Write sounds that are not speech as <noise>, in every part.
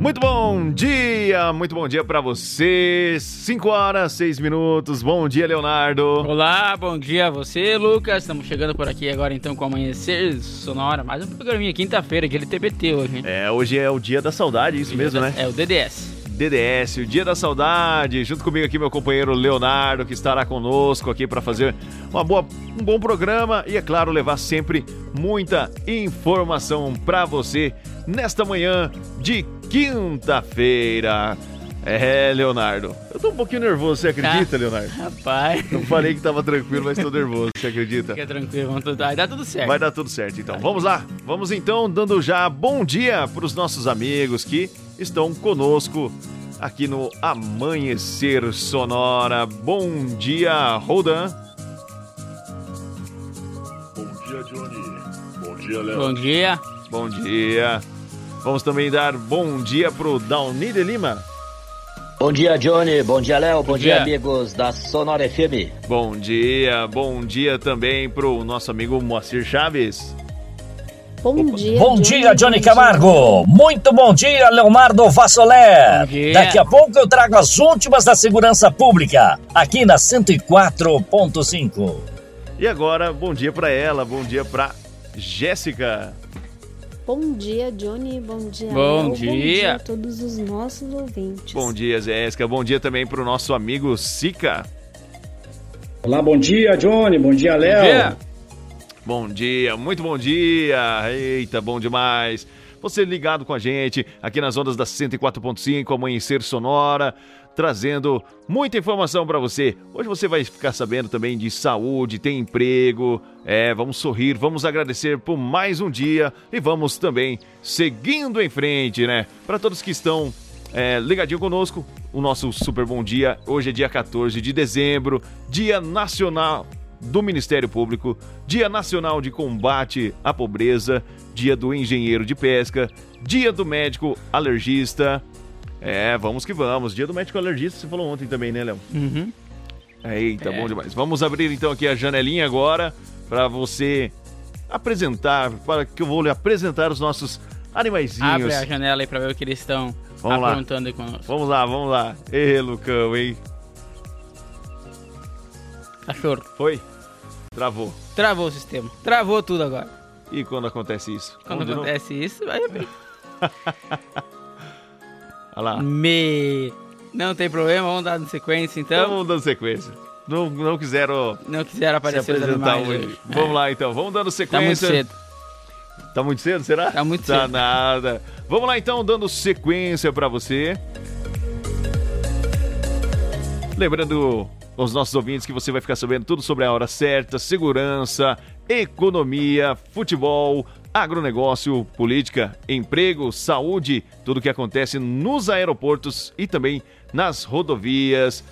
Muito bom dia, muito bom dia para você. 5 horas, 6 minutos. Bom dia, Leonardo. Olá, bom dia a você, Lucas. Estamos chegando por aqui agora então com o Amanhecer Sonora. Mais um programinha, quinta-feira, de TBT hoje, hein? É, hoje é o dia da saudade, isso mesmo, da, né? É o DDS. DDS, o Dia da Saudade. Junto comigo aqui meu companheiro Leonardo, que estará conosco aqui para fazer uma boa, um bom programa e, é claro, levar sempre muita informação para você nesta manhã de quinta-feira. É, Leonardo. Eu tô um pouquinho nervoso, você acredita, Tá. <laughs> Leonardo? Rapaz. Eu falei que tava tranquilo, mas tô nervoso, você acredita? Fica tranquilo, vamos tudo, vai dar tudo certo. Vai dar tudo certo, então. Vamos lá. Vamos então dando já bom dia para os nossos amigos que estão conosco aqui no Amanhecer Sonora. Bom dia, Rodan. Bom dia, Johnny. Bom dia, Léo. Bom dia. Bom dia. Vamos também dar bom dia pro Dauni de Lima. Bom dia, Johnny. Bom dia, Léo. Bom, dia, dia. amigos da Sonora FM. Bom dia. Bom dia também pro nosso amigo Moacir Chaves. Bom dia, Bom dia, Johnny Camargo. Muito bom dia, Leonardo Vassoler. Bom dia. Daqui a pouco eu trago as últimas da segurança pública, aqui na 104.5. E agora, bom dia para ela, bom dia para Jéssica. Bom dia, Johnny. Bom dia, Bom Léo. dia. Bom dia a todos os nossos ouvintes. Bom dia, Jéssica. Bom dia também pro nosso amigo Sica. Olá, bom dia, Johnny. Bom dia, Léo. dia. Bom dia, muito bom dia. Eita, bom demais. Você ligado com a gente aqui nas ondas da 104.5, Amanhecer Sonora, trazendo muita informação para você. Hoje você vai ficar sabendo também de saúde, tem emprego. É, vamos sorrir, vamos agradecer por mais um dia e vamos também seguindo em frente, né? Para todos que estão é, ligadinho conosco, o nosso super bom dia. Hoje é dia 14 de dezembro, Dia Nacional do Ministério Público, Dia Nacional de Combate à Pobreza, Dia do Engenheiro de Pesca, Dia do Médico Alergista. É, vamos que vamos. Dia do Médico Alergista, você falou ontem também, né, Léo? Uhum. Eita, bom demais. Vamos abrir então aqui a janelinha agora para você apresentar, para que eu vou lhe apresentar os nossos animaizinhos. Abre a janela aí pra ver o que eles estão Vamos lá. aprontando aí conosco. Vamos lá, vamos lá. Ê, Lucão, hein? Cachorro. Foi? Travou. Travou o sistema. Travou tudo agora. E quando acontece isso? Quando acontece isso, vai ver. <laughs> Olha lá. Me... Não tem problema, vamos dar sequência Então então. vamos dando sequência. Não, não quiseram Não quiseram se aparecer os apresentar animais hoje. hoje. Vamos lá então, vamos dando Tá muito sequência. cedo. Tá muito cedo, será? Tá muito Tá cedo. nada. Vamos lá então, dando sequência pra você. Lembrando aos nossos ouvintes que você vai ficar sabendo tudo sobre a hora certa, segurança, economia, futebol, agronegócio, política, emprego, saúde, tudo o que acontece nos aeroportos e também nas rodovias.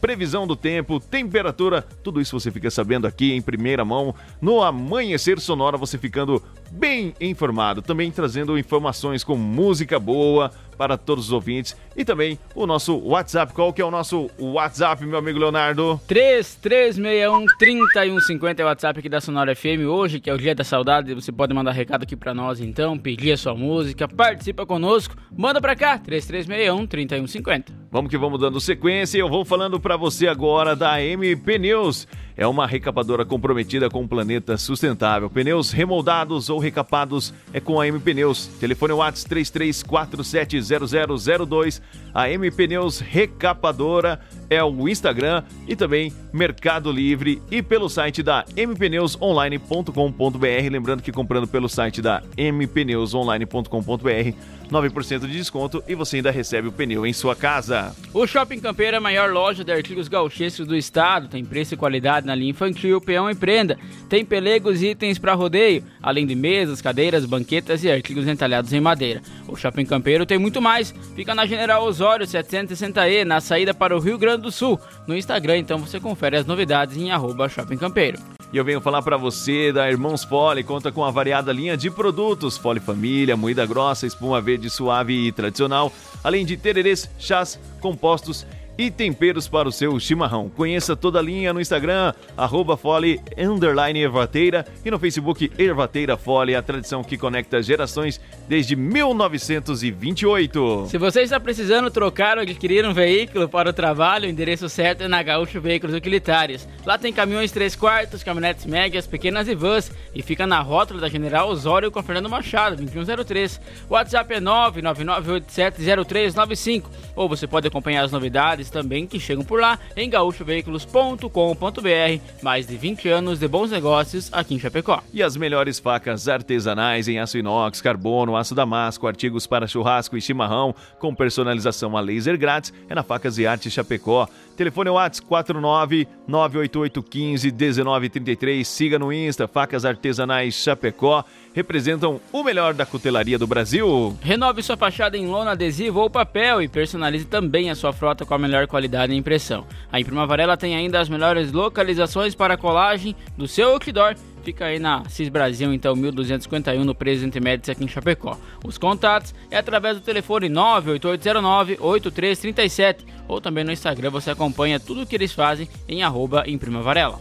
Previsão do tempo, temperatura, tudo isso você fica sabendo aqui em primeira mão no Amanhecer Sonora, você ficando bem informado. Também trazendo informações com música boa para todos os ouvintes e também o nosso WhatsApp. Qual que é o nosso WhatsApp, meu amigo Leonardo? 3361-3150 é o WhatsApp aqui da Sonora FM hoje, que é o dia da saudade. Você pode mandar recado aqui pra nós então, pedir a sua música, participa conosco, manda pra cá, 3361-3150. Vamos que vamos dando sequência e eu vou falando para você agora da MP News. É uma recapadora comprometida com o planeta sustentável. Pneus remoldados ou recapados é com a MP Neus. Telefone WhatsApp 33470002. A MP Neus Recapadora é o Instagram e também Mercado Livre e pelo site da mpneusonline.com.br. Lembrando que comprando pelo site da mpneusonline.com.br, 9% de desconto e você ainda recebe o pneu em sua casa. O Shopping Campeiro é a maior loja de artigos gauchescos do estado. Tem preço e qualidade na linha infantil, peão e prenda. Tem pelegos e itens para rodeio, além de mesas, cadeiras, banquetas e artigos entalhados em madeira. O Shopping Campeiro tem muito mais. Fica na General Osório 760E, na saída para o Rio Grande do Sul. No Instagram, então, você confere as novidades em arroba Shopping Campeiro. E eu venho falar para você da Irmãos Fole, conta com a variada linha de produtos, Fole Família, moída grossa, espuma verde suave e tradicional, além de tererês, chás, compostos e temperos para o seu chimarrão. Conheça toda a linha no Instagram, arroba Fole, Ervateira e no Facebook Ervateira Fole, a tradição que conecta gerações desde 1928. Se você está precisando trocar ou adquirir um veículo para o trabalho, o endereço certo é na Gaúcho Veículos Utilitários. Lá tem caminhões 3 quartos, caminhonetes médias, pequenas e vans e fica na rótula da General Osório com Fernando Machado, 2103. O WhatsApp é 999870395 ou você pode acompanhar as novidades também que chegam por lá em gaúchoveículos.com.br. Mais de 20 anos de bons negócios aqui em Chapecó. E as melhores facas artesanais em aço inox, carbono, aço damasco, artigos para churrasco e chimarrão com personalização a laser grátis é na Facas e Arte Chapecó. Telefone WhatsApp 49 98815 1933. Siga no Insta Facas Artesanais Chapecó. Representam o melhor da cutelaria do Brasil. Renove sua fachada em lona, adesivo ou papel e personalize também a sua frota com a melhor qualidade e impressão. A Imprima Varela tem ainda as melhores localizações para colagem do seu outdoor Fica aí na CIS Brasil, então, 1251 no Presidente Médici aqui em Chapecó. Os contatos é através do telefone 98809-8337 ou também no Instagram você acompanha tudo o que eles fazem em arroba Imprima Varela.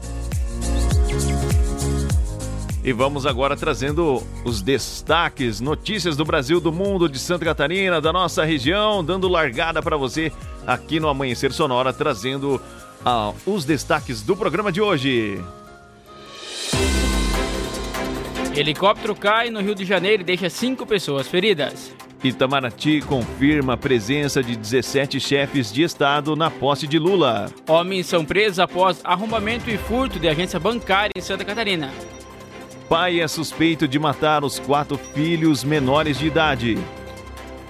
E vamos agora trazendo os destaques, notícias do Brasil, do mundo, de Santa Catarina, da nossa região, dando largada para você aqui no Amanhecer Sonora, trazendo ah, os destaques do programa de hoje. Helicóptero cai no Rio de Janeiro e deixa cinco pessoas feridas. Itamaraty confirma a presença de 17 chefes de Estado na posse de Lula. Homens são presos após arrombamento e furto de agência bancária em Santa Catarina. Pai é suspeito de matar os quatro filhos menores de idade.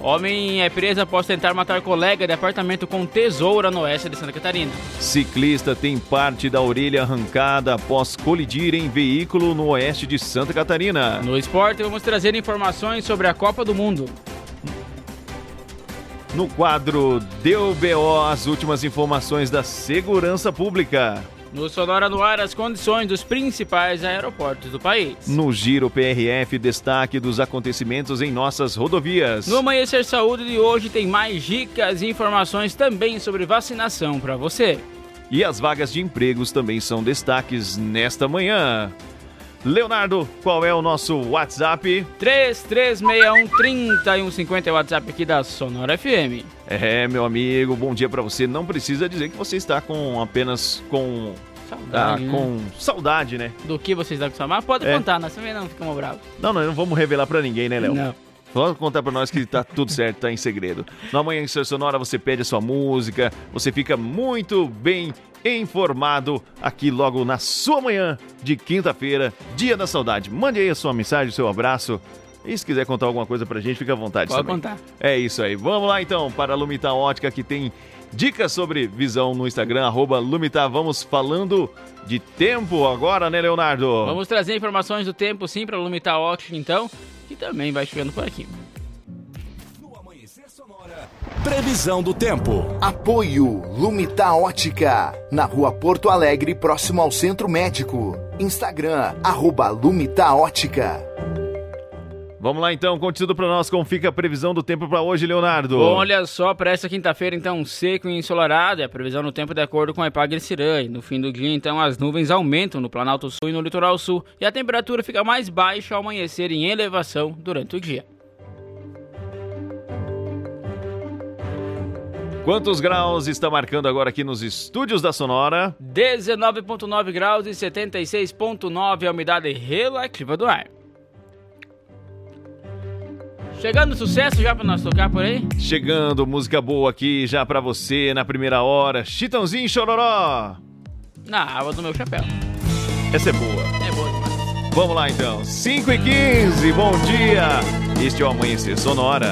Homem é preso após tentar matar colega de apartamento com tesoura no oeste de Santa Catarina. Ciclista tem parte da orelha arrancada após colidir em veículo no oeste de Santa Catarina. No esporte, vamos trazer informações sobre a Copa do Mundo. No quadro Deu BO, as últimas informações da segurança pública. No Sonora no Ar, as condições dos principais aeroportos do país. No Giro PRF, destaque dos acontecimentos em nossas rodovias. No Amanhecer Saúde de hoje tem mais dicas e informações também sobre vacinação para você. E as vagas de empregos também são destaques nesta manhã. Leonardo, qual é o nosso WhatsApp? 3361-3150 é o WhatsApp aqui da Sonora FM. É, meu amigo, bom dia para você. Não precisa dizer que você está com apenas com Saudade, ah, né? com saudade, né? Do que vocês estão com saudade? Mas pode É. contar, nós também não ficamos bravos. Não, não, não vamos revelar para ninguém, né, Léo? Não. Só contar para nós que tá tudo <laughs> certo, tá em segredo. No Amanhã Sonora você pede a sua música, você fica muito bem informado aqui logo na sua manhã de quinta-feira, dia da saudade. Mande aí a sua mensagem, o seu abraço. E se quiser contar alguma coisa pra gente, fica à vontade Pode também. contar. É isso aí. Vamos lá então para a Lumita Ótica que tem dicas sobre visão no Instagram, arroba Lumita. Vamos falando de tempo agora, né, Leonardo? Vamos trazer informações do tempo sim para Lumitar Ótica então, que também vai chovendo por aqui. Previsão do tempo. Apoio Lumita Ótica, na rua Porto Alegre, próximo ao Centro Médico. Instagram, arroba Lumita Ótica. Vamos lá então, conteúdo para nós, como fica a previsão do tempo para hoje, Leonardo? Bom, olha só, para essa quinta-feira, então, seco e ensolarado, é a previsão do tempo de acordo com a Epagre Cirã. E no fim do dia, então, as nuvens aumentam no Planalto Sul e no Litoral Sul, e a temperatura fica mais baixa ao amanhecer em elevação durante o dia. Quantos graus está marcando agora aqui nos estúdios da Sonora? 19,9 graus e 76,9 a umidade relativa do ar. Chegando sucesso já para nós tocar por aí? Chegando, música boa aqui já pra você na primeira hora. Chitãozinho Chororó. Na água do meu chapéu. Essa é boa. É boa demais. Vamos lá então. 5 e 15, bom dia. Este é o Amanhecer Sonora.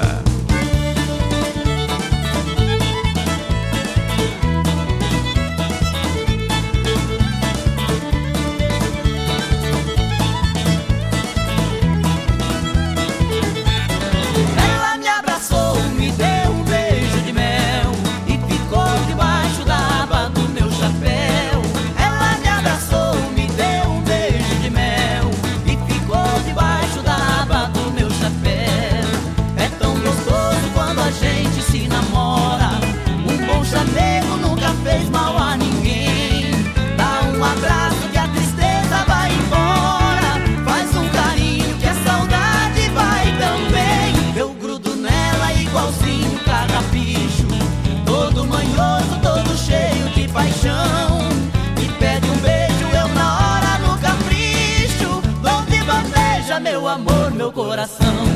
Coração.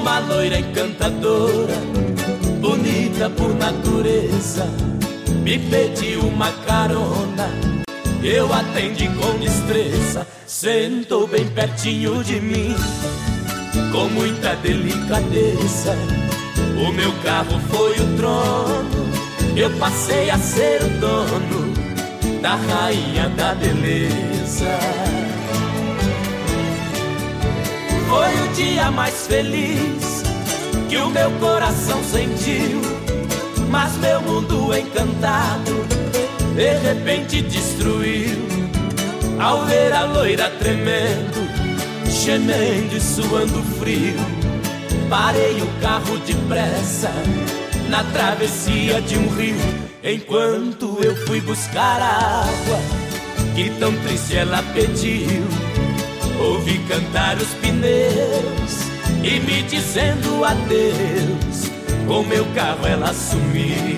Uma loira encantadora, bonita por natureza, me pediu uma carona. Eu atendi com destreza, sentou bem pertinho de mim, com muita delicadeza. O meu carro foi o trono, eu passei a ser o dono da rainha da beleza. Foi o dia mais feliz que o meu coração sentiu, mas meu mundo encantado de repente destruiu. Ao ver a loira tremendo, gemendo e suando frio, parei o carro depressa na travessia de um rio, enquanto eu fui buscar a água que tão triste ela pediu. Ouvi cantar os pneus e me dizendo adeus. Com meu carro ela sumiu.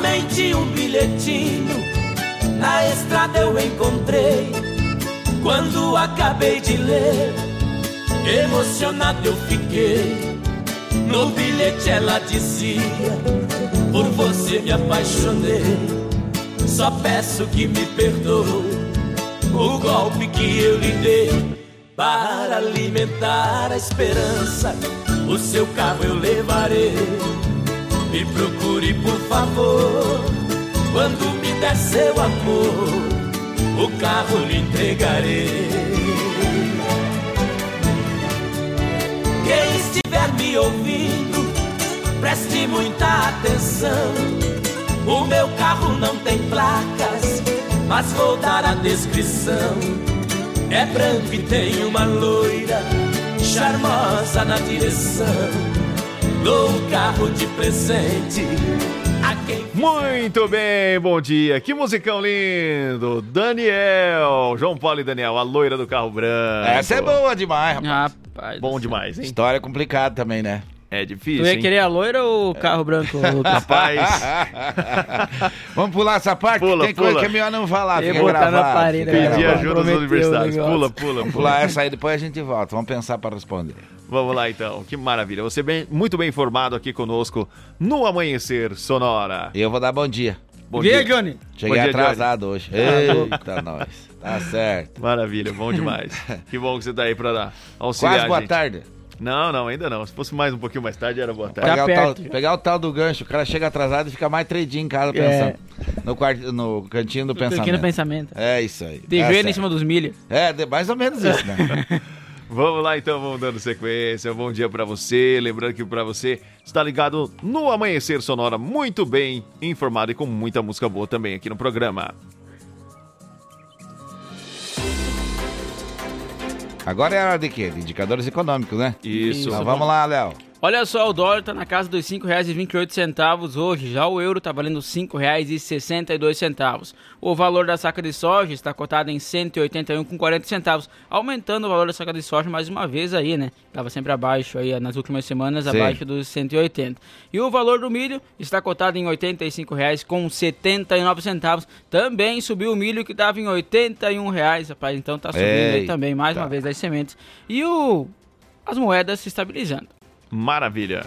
Somente um bilhetinho na estrada eu encontrei. Quando acabei de ler, emocionado eu fiquei. No bilhete ela dizia: Por você me apaixonei. Só peço que me perdoe o golpe que eu lhe dei. Para alimentar a esperança, o seu carro eu levarei. Me procure, por favor. Quando me der seu amor, o carro lhe entregarei. Quem estiver me ouvindo, preste muita atenção. O meu carro não tem placas, mas vou dar a descrição. É branco e tem uma loira, charmosa na direção. Dou o carro de presente a quem Muito bem, bom dia. Que musicão lindo. Daniel, João Paulo e Daniel, a loira do carro branco. Essa é boa demais, rapaz. Rapaz. Bom demais, hein? História complicada também, né? É Tu difícil, ia hein? querer a loira ou o carro branco, <laughs> Lucas? Rapaz, <laughs> Vamos pular essa parte? Pula, Tem coisa pula. que é melhor não falar. Fica botar na gravado, parede, pedir gravado. ajuda o universitários. negócio. Pula, pula, Vamos pula. pular essa aí, depois a gente volta. Vamos pensar para responder. Vamos lá então, que maravilha. Você bem, muito bem informado aqui conosco no Amanhecer Sonora. E eu vou dar bom dia. Bom Dia, Johnny. Cheguei Bom dia, atrasado hoje. Eita, nós. Tá certo. Maravilha, bom demais. <laughs> que bom que você tá aí pra dar auxiliar Quase boa gente. tarde. Não, não, ainda não. Se fosse mais um pouquinho mais tarde, era boa tarde. Tá Pegar, o tal, pegar o tal do gancho, o cara chega atrasado e fica mais dias em casa pensando. No, quarto, no cantinho do pensamento. Pequeno pensamento. É isso aí. De Tá joelho em cima dos milhos. É, de- mais ou menos isso, né? <laughs> Vamos lá então, vamos dando sequência. Bom dia pra você. Lembrando que pra você está ligado no Amanhecer Sonora, muito bem informado e com muita música boa também aqui no programa. Agora é hora de quê? De indicadores econômicos, né? Isso. Então vamos lá, Léo. Olha só, o dólar tá na casa dos R$ 5,28 hoje, já o euro tá valendo R$ 5,62. O valor da saca de soja está cotado em R$ 181,40 centavos, aumentando o valor da saca de soja mais uma vez aí, né? Tava sempre abaixo aí nas últimas semanas, Sim. abaixo dos 180. E o valor do milho está cotado em R$ 85,79 centavos. Também subiu o milho que estava em 81 reais, rapaz, então tá subindo aí Eita. também mais uma vez as sementes. E o as moedas se estabilizando. Maravilha.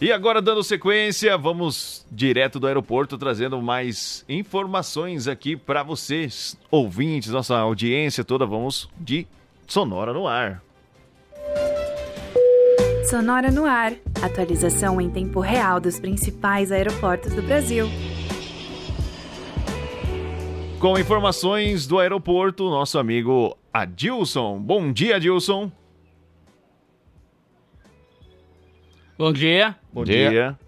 E agora, dando sequência, vamos direto do aeroporto trazendo mais informações aqui para vocês, ouvintes, nossa audiência toda. Vamos de Sonora no ar. Sonora no ar. Atualização em tempo real dos principais aeroportos do Brasil. Com informações do aeroporto, nosso amigo Adilson. Bom dia, Adilson. Bom dia. Bom Dia. dia.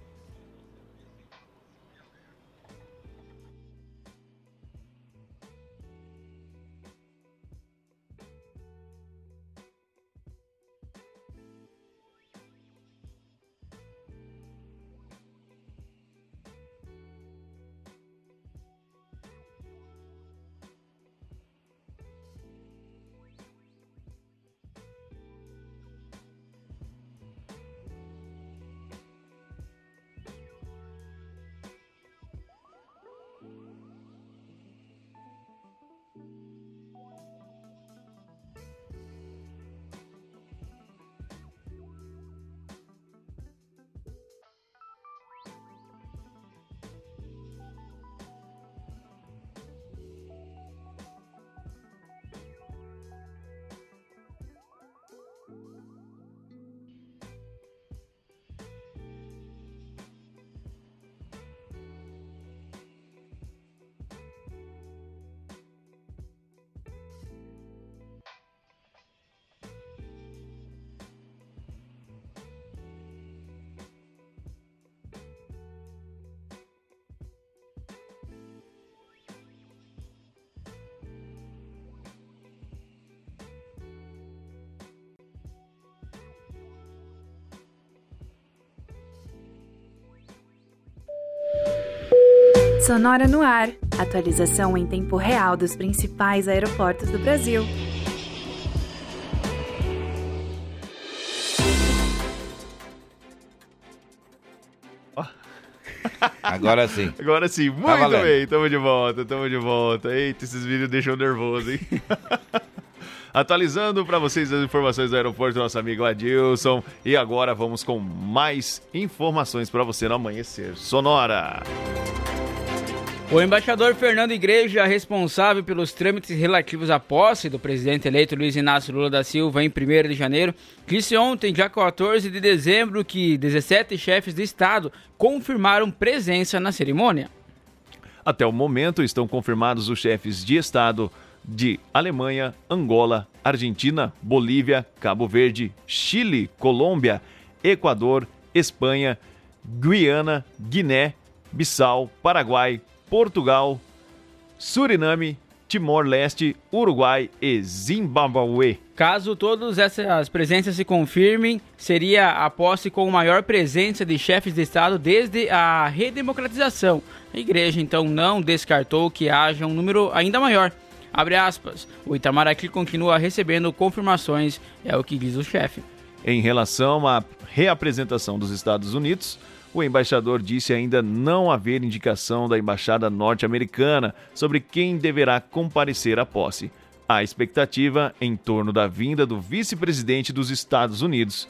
Sonora no ar. Atualização em tempo real dos principais aeroportos do Brasil. <laughs> Agora sim. Agora sim, muito valendo. bem, tamo de volta, tamo de volta. Eita, esses vídeos deixam nervoso, hein? <laughs> Atualizando para vocês as informações do aeroporto, nosso amigo Adilson. E agora vamos com mais informações para você no amanhecer. Sonora. O embaixador Fernando Igreja, responsável pelos trâmites relativos à posse do presidente eleito Luiz Inácio Lula da Silva em 1 de janeiro, disse ontem, dia 14 de dezembro, que 17 chefes de Estado confirmaram presença na cerimônia. Até o momento estão confirmados os chefes de Estado de Alemanha, Angola, Argentina, Bolívia, Cabo Verde, Chile, Colômbia, Equador, Espanha, Guiana, Guiné, Bissau, Paraguai, Portugal, Suriname, Timor-Leste, Uruguai e Zimbabue. Caso todas essas presenças se confirmem, seria a posse com maior presença de chefes de Estado desde a redemocratização. A igreja, então, não descartou que haja um número ainda maior. Abre aspas. O Itamaraty continua recebendo confirmações, é o que diz o chefe. Em relação à reapresentação dos Estados Unidos, o embaixador disse ainda não haver indicação da embaixada norte-americana sobre quem deverá comparecer à posse. Há expectativa em torno da vinda do vice-presidente dos Estados Unidos,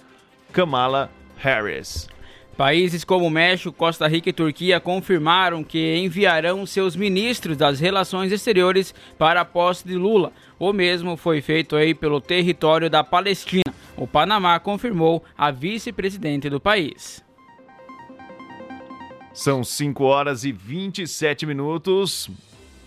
Kamala Harris. Países como México, Costa Rica e Turquia confirmaram que enviarão seus ministros das relações exteriores para a posse de Lula. O mesmo foi feito aí pelo território da Palestina. O Panamá confirmou a vice-presidente do país. São 5 horas e 27 minutos.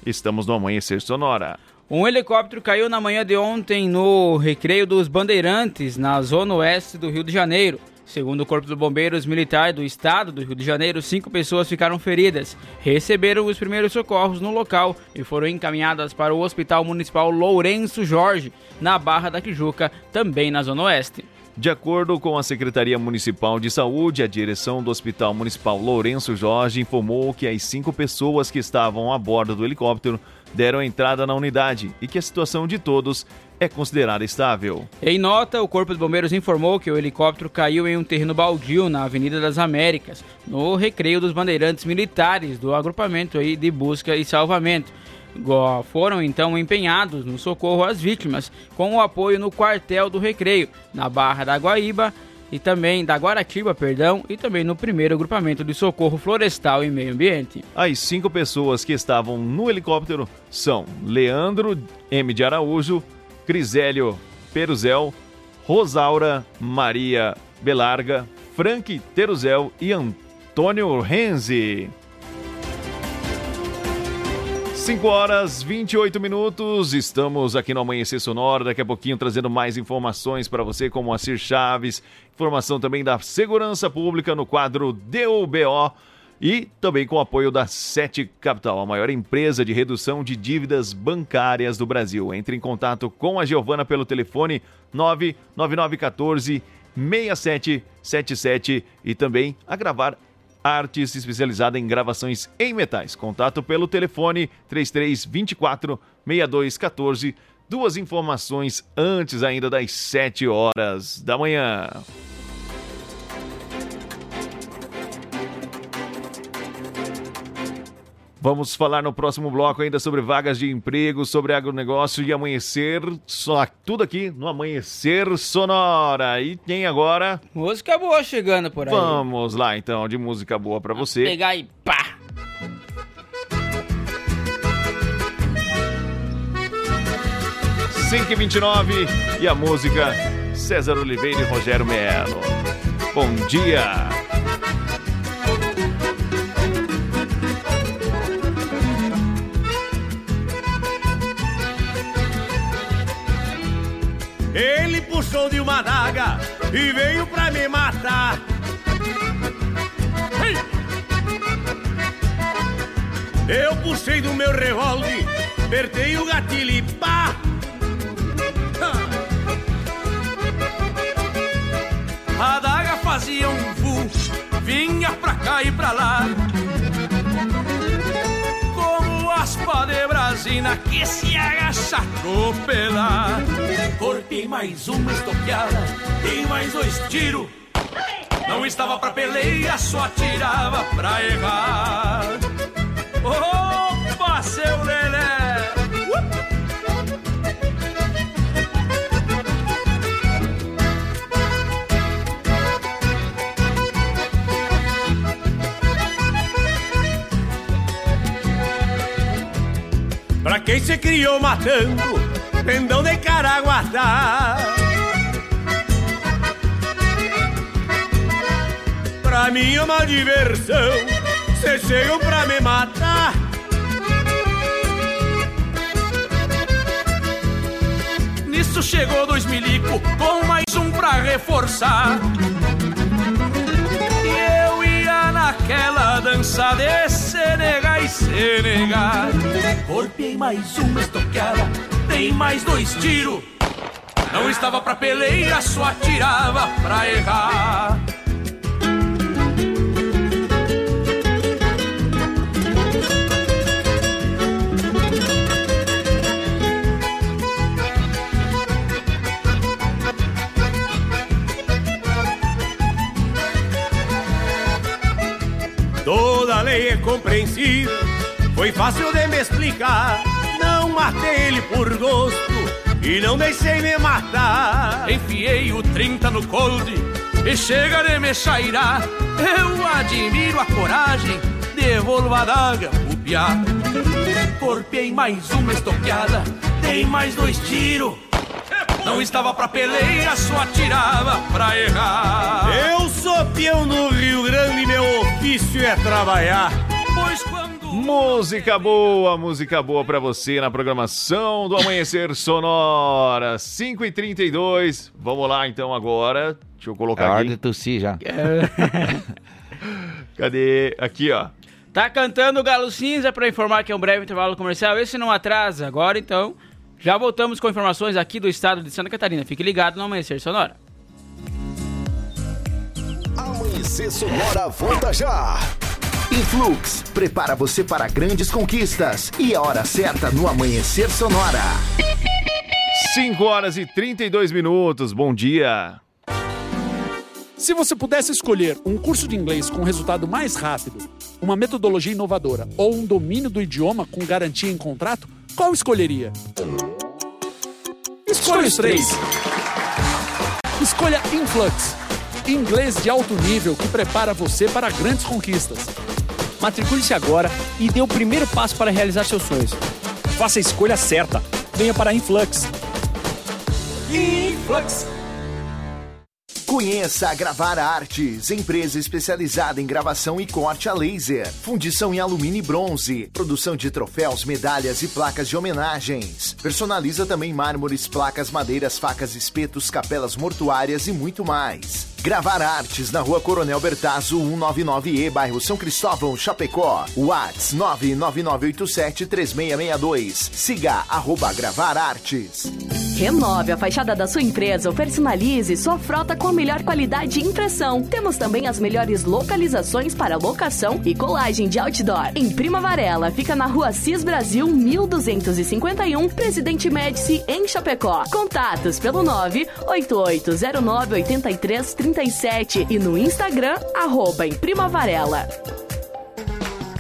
Estamos no Amanhecer Sonora. Um helicóptero caiu na manhã de ontem no Recreio dos Bandeirantes, na zona oeste do Rio de Janeiro. Segundo o Corpo de Bombeiros Militar do Estado do Rio de Janeiro, cinco pessoas ficaram feridas, receberam os primeiros socorros no local e foram encaminhadas para o Hospital Municipal Lourenço Jorge, na Barra da Tijuca, também na Zona Oeste. De acordo com a Secretaria Municipal de Saúde, a direção do Hospital Municipal Lourenço Jorge informou que as cinco pessoas que estavam a bordo do helicóptero deram entrada na unidade e que a situação de todos é considerada estável. Em nota, o Corpo de Bombeiros informou que o helicóptero caiu em um terreno baldio na Avenida das Américas, no recreio dos bandeirantes militares do agrupamento de busca e salvamento. Foram então empenhados no socorro às vítimas, com o apoio no quartel do recreio, na Barra da Guaíba e também da Guaratiba, perdão, e também no primeiro agrupamento de socorro florestal e meio ambiente. As cinco pessoas que estavam no helicóptero são Leandro M. de Araújo, Crisélio Peruzel, Rosaura Maria Belarga, Frank Teruzel e Antônio Renzi. 5 horas 28 minutos, estamos aqui no Amanhecer Sonora, daqui a pouquinho trazendo mais informações para você, como Acir Chaves, informação também da segurança pública no quadro DUBO e também com o apoio da Sete Capital, a maior empresa de redução de dívidas bancárias do Brasil. Entre em contato com a Giovana pelo telefone 99914 6777 e também a artes especializada em gravações em metais. Contato pelo telefone 3324 6214. Duas informações antes ainda das 7 horas da manhã. Vamos falar no próximo bloco ainda sobre vagas de emprego, sobre agronegócio e amanhecer, só tudo aqui no Amanhecer Sonora. E tem agora? Música boa chegando por aí. Vamos lá então, de música boa para você. Pegar e pá! Cinco e vinte e nove e a música César Oliveira e Rogério Melo. Bom dia! Ele puxou de uma daga e veio pra me matar. Eu puxei do meu revólver, apertei o gatilho e pá! A daga fazia um vu, vinha pra cá e pra lá. Como aspa de brasina que se agacha atropelar. Cortei mais uma estoqueada, dei mais dois tiros. Não estava pra peleia, só atirava pra errar. Opa, seu Lelé! Quem se criou matando, pendão de caraguatá. Pra mim é uma diversão, cê chegam pra me matar. Nisso chegou dois milico com mais um pra reforçar. E eu ia naquela dança de Senegal e Senegal. Corpei mais uma estoqueada, dei mais dois tiros. Não estava pra peleia, só atirava pra errar. Falei é compreensível, foi fácil de me explicar. Não matei ele por gosto e não deixei me matar. Enfiei o 30 no cold e chega de me chairar. Eu admiro a coragem, devolvo a daga pro piá. Corpei mais uma estoqueada, dei mais dois tiros. Não estava pra peleia, só atirava pra errar. Eu sou peão no Rio Grande meu ofício é trabalhar. Pois quando Música boa, música boa pra você na programação do Amanhecer Sonora. 5 e 32 Vamos lá então agora. Deixa eu É colocar hora aqui. de tossir já. <laughs> Cadê? Aqui, ó. Tá cantando o Galo Cinza para informar que é um breve intervalo comercial. Esse não atrasa. Agora então, já voltamos com informações aqui do estado de Santa Catarina. Fique ligado no Amanhecer Sonora. Amanhecer Sonora volta já. Influx prepara você para grandes conquistas e a hora certa no Amanhecer Sonora. 5 horas e 32 minutos. Bom dia. Se você pudesse escolher um curso de inglês com resultado mais rápido, uma metodologia inovadora ou um domínio do idioma com garantia em contrato, qual escolheria? Escolha os três. Escolha Influx, inglês de alto nível que prepara você para grandes conquistas. Matricule-se agora e dê o primeiro passo para realizar seus sonhos. Faça a escolha certa. Venha para a Influx. Influx. Conheça a Gravar Artes, empresa especializada em gravação e corte a laser, fundição em alumínio e bronze, produção de troféus, medalhas e placas de homenagens. Personaliza também mármores, placas, madeiras, facas, espetos, capelas mortuárias e muito mais. Gravar Artes na Rua Coronel Bertazzo, 199E, bairro São Cristóvão, Chapecó. Whats 999873662. Siga arroba Gravar Artes. Renove a fachada da sua empresa ou personalize sua frota com a melhor qualidade de impressão. Temos também as melhores localizações para locação e colagem de outdoor. Em Prima Varela, fica na rua Cis Brasil 1251, Presidente Médici, em Chapecó. Contatos pelo 988098337 e no Instagram, arroba em Prima Varela.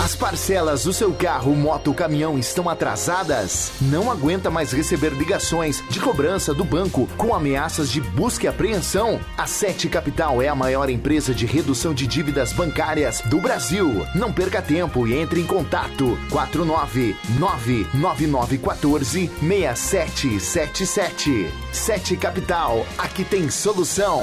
As parcelas do seu carro, moto, caminhão estão atrasadas? Não aguenta mais receber ligações de cobrança do banco com ameaças de busca e apreensão? A Sete Capital é a maior empresa de redução de dívidas bancárias do Brasil. Não perca tempo e entre em contato 49999146777. Sete Capital, aqui tem solução.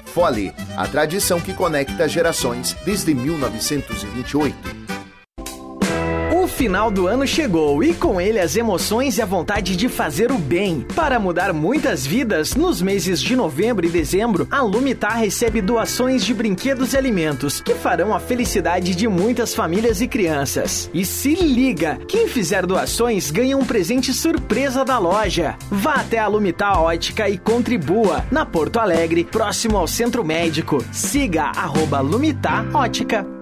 Fole, a tradição que conecta gerações desde 1928. Final do ano chegou e com ele as emoções e a vontade de fazer o bem. Para mudar muitas vidas, nos meses de novembro e dezembro, a Lumitar recebe doações de brinquedos e alimentos que farão a felicidade de muitas famílias e crianças. E se liga, quem fizer doações ganha um presente surpresa da loja. Vá até a Lumitar Ótica e contribua na Porto Alegre, próximo ao Centro Médico. Siga arroba Lumitar Ótica.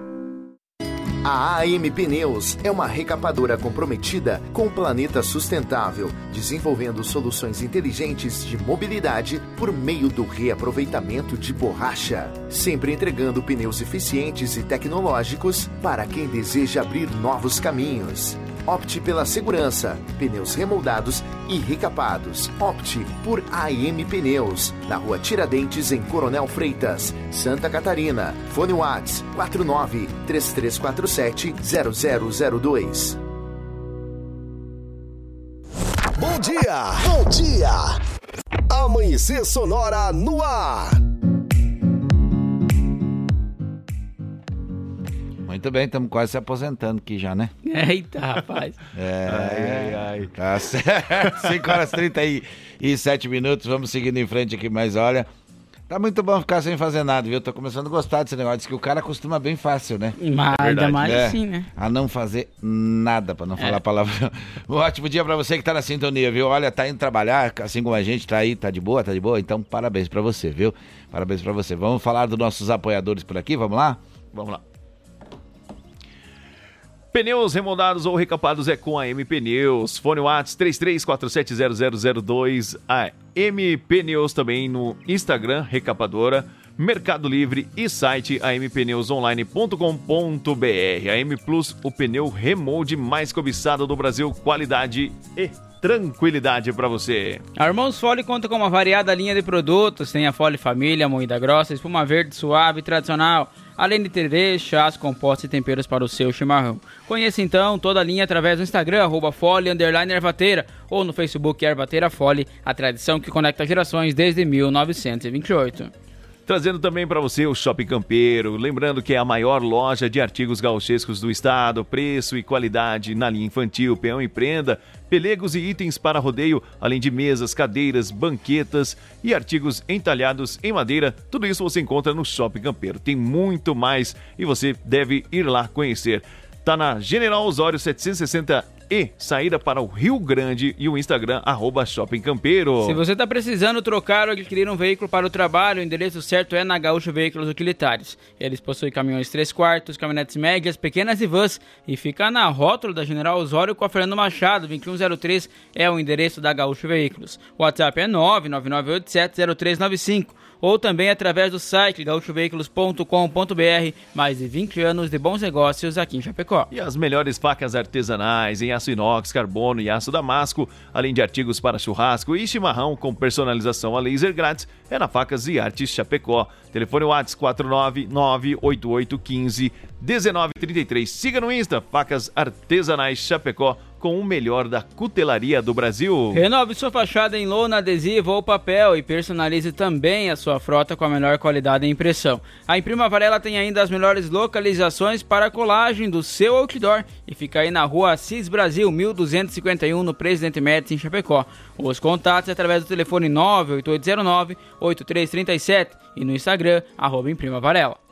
A AM Pneus é uma recapadora comprometida com o planeta sustentável, desenvolvendo soluções inteligentes de mobilidade por meio do reaproveitamento de borracha, sempre entregando pneus eficientes e tecnológicos para quem deseja abrir novos caminhos. Opte pela segurança, pneus remoldados e recapados. Opte por AM Pneus, na rua Tiradentes, em Coronel Freitas, Santa Catarina. Fone Whats 49 3347 0002. Bom dia, bom dia. Amanhecer Sonora no ar. Muito bem, estamos quase se aposentando aqui já, né? <laughs> Eita, rapaz. É, Ai, ai. tá certo. <laughs> 5 horas e 37 minutos, vamos seguindo em frente aqui, mas olha, tá muito bom ficar sem fazer nada, viu? Tô começando a gostar desse negócio, diz que o cara acostuma bem fácil, né? Mas ainda mais É, assim, né? A não fazer nada, pra não É. falar palavrão. <laughs> Um ótimo dia pra você que tá na sintonia, viu? Olha, tá indo trabalhar, assim como a gente, tá aí, tá de boa, tá de boa? Então, parabéns pra você, viu? Parabéns pra você. Vamos falar dos nossos apoiadores por aqui, vamos lá? Vamos lá. Pneus remoldados ou recapados é com a M Pneus. Fone Whats 33470002. A M Pneus também no Instagram, recapadora, Mercado Livre e site ampneusonline.com.br. A M Plus, o pneu remold mais cobiçado do Brasil, qualidade e tranquilidade para você. A Irmãos Fole conta com uma variada linha de produtos. Tem a Fole Família, moída grossa, espuma verde suave e tradicional. Além de tererê, chás, compostos e temperos para o seu chimarrão. Conheça então toda a linha através do Instagram, arroba Fole, Ervateira, ou no Facebook Ervateira Fole, a tradição que conecta gerações desde 1928. Trazendo também para você o Shopping Campeiro, lembrando que é a maior loja de artigos gauchescos do estado, preço e qualidade na linha infantil, peão e prenda, pelegos e itens para rodeio, além de mesas, cadeiras, banquetas e artigos entalhados em madeira. Tudo isso você encontra no Shopping Campeiro. Tem muito mais e você deve ir lá conhecer. Tá na General Osório 760 e saída para o Rio Grande e o Instagram arroba Shopping Campeiro. Se você está precisando trocar ou adquirir um veículo para o trabalho, o endereço certo é na Gaúcho Veículos Utilitários. Eles possuem caminhões 3 quartos, caminhonetes médias, pequenas e vans e fica na rótula da General Osório com a Fernando Machado, 2103 é o endereço da Gaúcho Veículos. O WhatsApp é 999870395 ou também através do site gaúchoveículos.com.br. Mais de 20 anos de bons negócios aqui em Chapecó. E as melhores facas artesanais em aço inox, carbono e aço damasco, além de artigos para churrasco e chimarrão com personalização a laser grátis, é na Facas e Artes Chapecó. Telefone WhatsApp 49988151933. Siga no Insta, Facas Artesanais Chapecó, com o melhor da cutelaria do Brasil. Renove sua fachada em lona, adesivo ou papel e personalize também a sua frota com a melhor qualidade e impressão. A Imprima Varela tem ainda as melhores localizações para a colagem do seu outdoor e fica aí na rua Assis Brasil, 1251, no Presidente Médici, em Chapecó. Os contatos é através do telefone 98809-8337 e no Instagram, arroba Imprima Varela.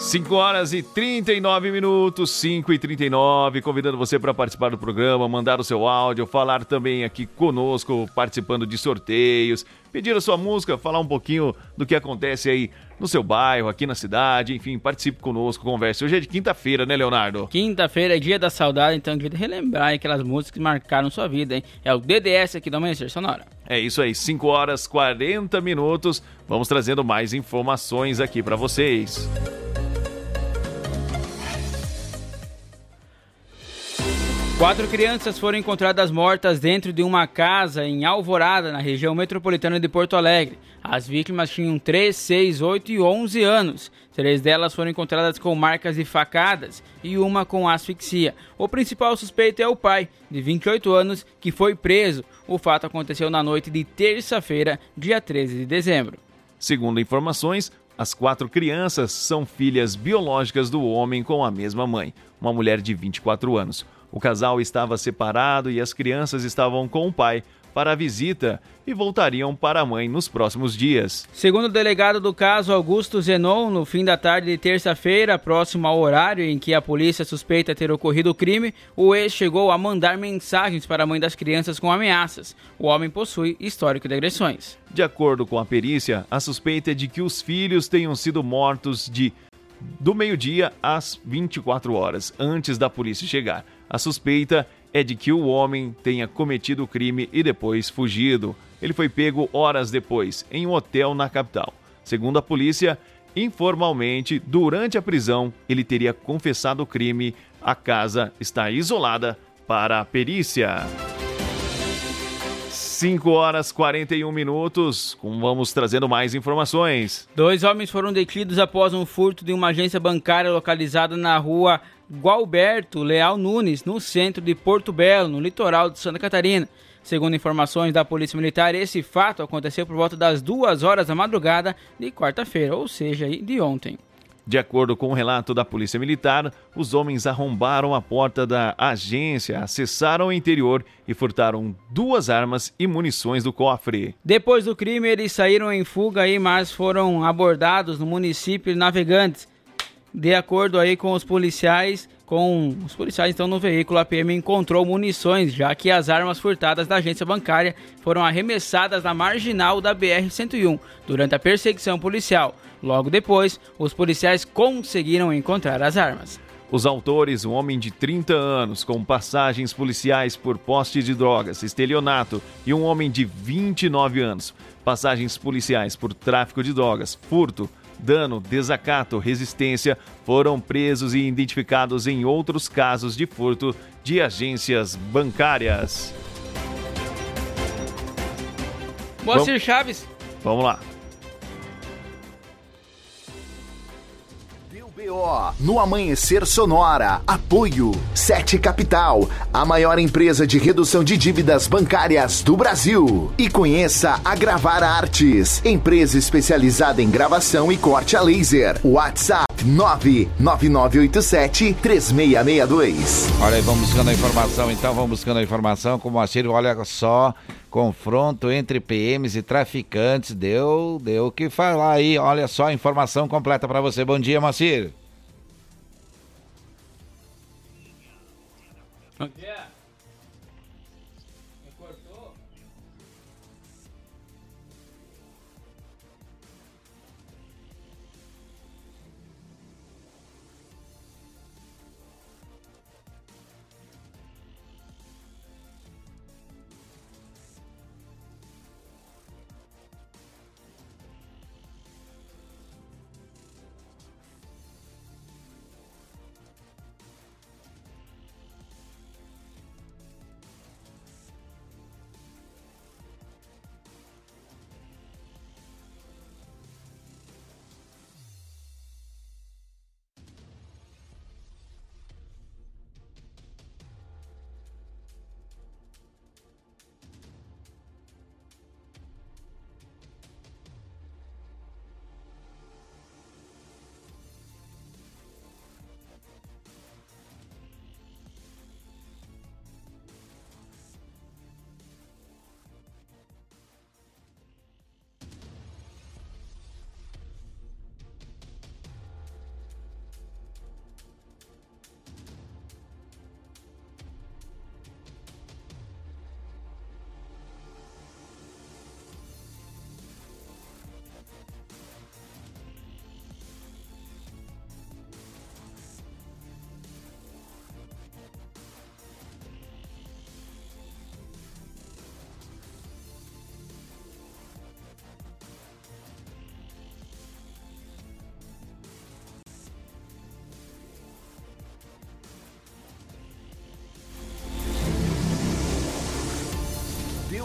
5 horas e 39 minutos, 5 e 39, convidando você para participar do programa, mandar o seu áudio, falar também aqui conosco, participando de sorteios, pedir a sua música, falar um pouquinho do que acontece aí no seu bairro, aqui na cidade, enfim, participe conosco, converse. Hoje é de quinta-feira, né, Leonardo? Quinta-feira é dia da saudade, então é dia de relembrar aquelas músicas que marcaram sua vida, hein? É o DDS aqui do Amanhecer Sonora. É isso aí, 5 horas 40 minutos. Vamos trazendo mais informações aqui para vocês. Quatro crianças foram encontradas mortas dentro de uma casa em Alvorada, na região metropolitana de Porto Alegre. As vítimas tinham 3, 6, 8 e 11 anos. Três delas foram encontradas com marcas de facadas e uma com asfixia. O principal suspeito é o pai, de 28 anos, que foi preso. O fato aconteceu na noite de terça-feira, dia 13 de dezembro. Segundo informações, as quatro crianças são filhas biológicas do homem com a mesma mãe, uma mulher de 24 anos. O casal estava separado e as crianças estavam com o pai para a visita e voltariam para a mãe nos próximos dias. Segundo o delegado do caso, Augusto Zenon, no fim da tarde de terça-feira, próximo ao horário em que a polícia suspeita ter ocorrido o crime, o ex chegou a mandar mensagens para a mãe das crianças com ameaças. O homem possui histórico de agressões. De acordo com a perícia, a suspeita é de que os filhos tenham sido mortos de do meio-dia às 24 horas, antes da polícia chegar. A suspeita é de que o homem tenha cometido o crime e depois fugido. Ele foi pego horas depois, em um hotel na capital. Segundo a polícia, informalmente, durante a prisão, ele teria confessado o crime. A casa está isolada para a perícia. 5 horas 41 minutos. Vamos trazendo mais informações. Dois homens foram detidos após um furto de uma agência bancária localizada na rua Gualberto Leal Nunes, no centro de Porto Belo, no litoral de Santa Catarina. Segundo informações da Polícia Militar, esse fato aconteceu por volta das duas horas da madrugada de quarta-feira, ou seja, de ontem. De acordo com o relato da Polícia Militar, os homens arrombaram a porta da agência, acessaram o interior e furtaram duas armas e munições do cofre. Depois do crime, eles saíram em fuga aí, mas foram abordados no município de Navegantes. De acordo aí com os policiais, com os policiais então no veículo, a PM encontrou munições, já que as armas furtadas da agência bancária foram arremessadas na marginal da BR-101 durante a perseguição policial. Logo depois, os policiais conseguiram encontrar as armas. Os autores, um homem de 30 anos com passagens policiais por poste de drogas, estelionato, e um homem de 29 anos, passagens policiais por tráfico de drogas, furto, dano, desacato, resistência, foram presos e identificados em outros casos de furto de agências bancárias. Moacir Chaves. Vamos lá. BO no Amanhecer Sonora. Apoio Sete Capital, a maior empresa de redução de dívidas bancárias do Brasil. E conheça a Gravar Artes, empresa especializada em gravação e corte a laser. WhatsApp 99987 3662. Olha aí, vamos buscando a informação então, vamos buscando a informação. Como o Moacir, olha só, confronto entre PMs e traficantes, deu, deu o que falar aí. Olha só a informação completa para você. Bom dia, Moacir. <laughs> Bom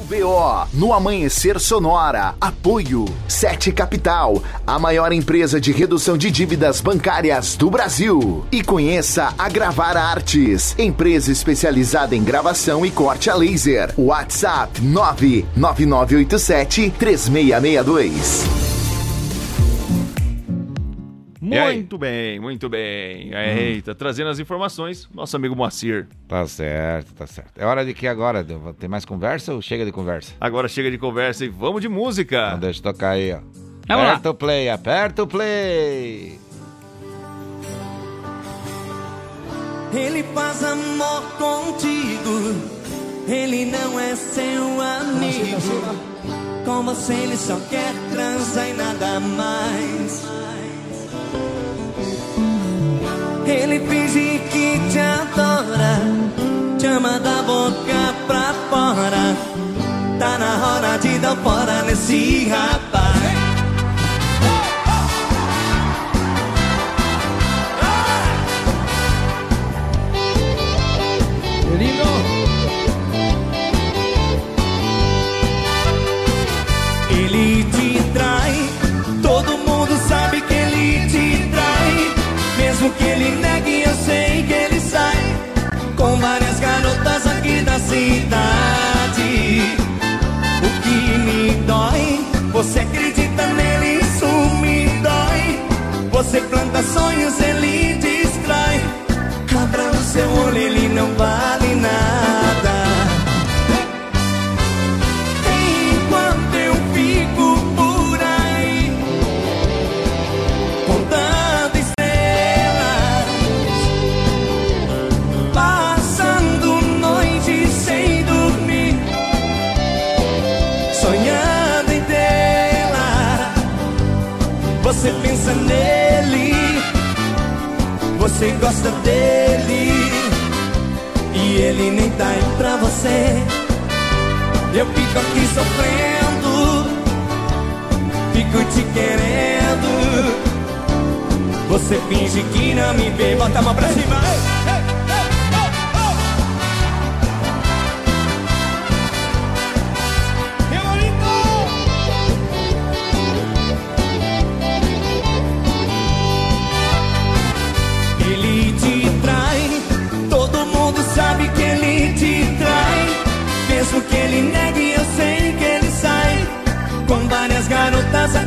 BO no Amanhecer Sonora. Apoio Sete Capital, a maior empresa de redução de dívidas bancárias do Brasil. E conheça a Gravar Artes, empresa especializada em gravação e corte a laser. WhatsApp 99987 3662. Muito bem, muito bem. Eita, trazendo as informações, nosso amigo Moacir. Tá certo, tá certo. É hora de que agora? Tem mais conversa ou chega de conversa? Agora chega de conversa e vamos de música. Então deixa eu tocar aí, ó. Vamos lá. aperta o play, aperta o play. Ele faz amor contigo, ele não é seu amigo. Com você ele só quer transar e nada mais. Ele finge que te adora, te ama da boca pra fora. Tá na hora de dar fora nesse rapaz. Você acredita nele, isso me dói. Você planta sonhos, ele destrói. Abra o seu olho, ele não vai. você gosta dele. E ele nem tá indo pra você. Eu fico aqui sofrendo. Fico te querendo. Você finge que não me vê. Bota a mão pra cima. Ei, ei.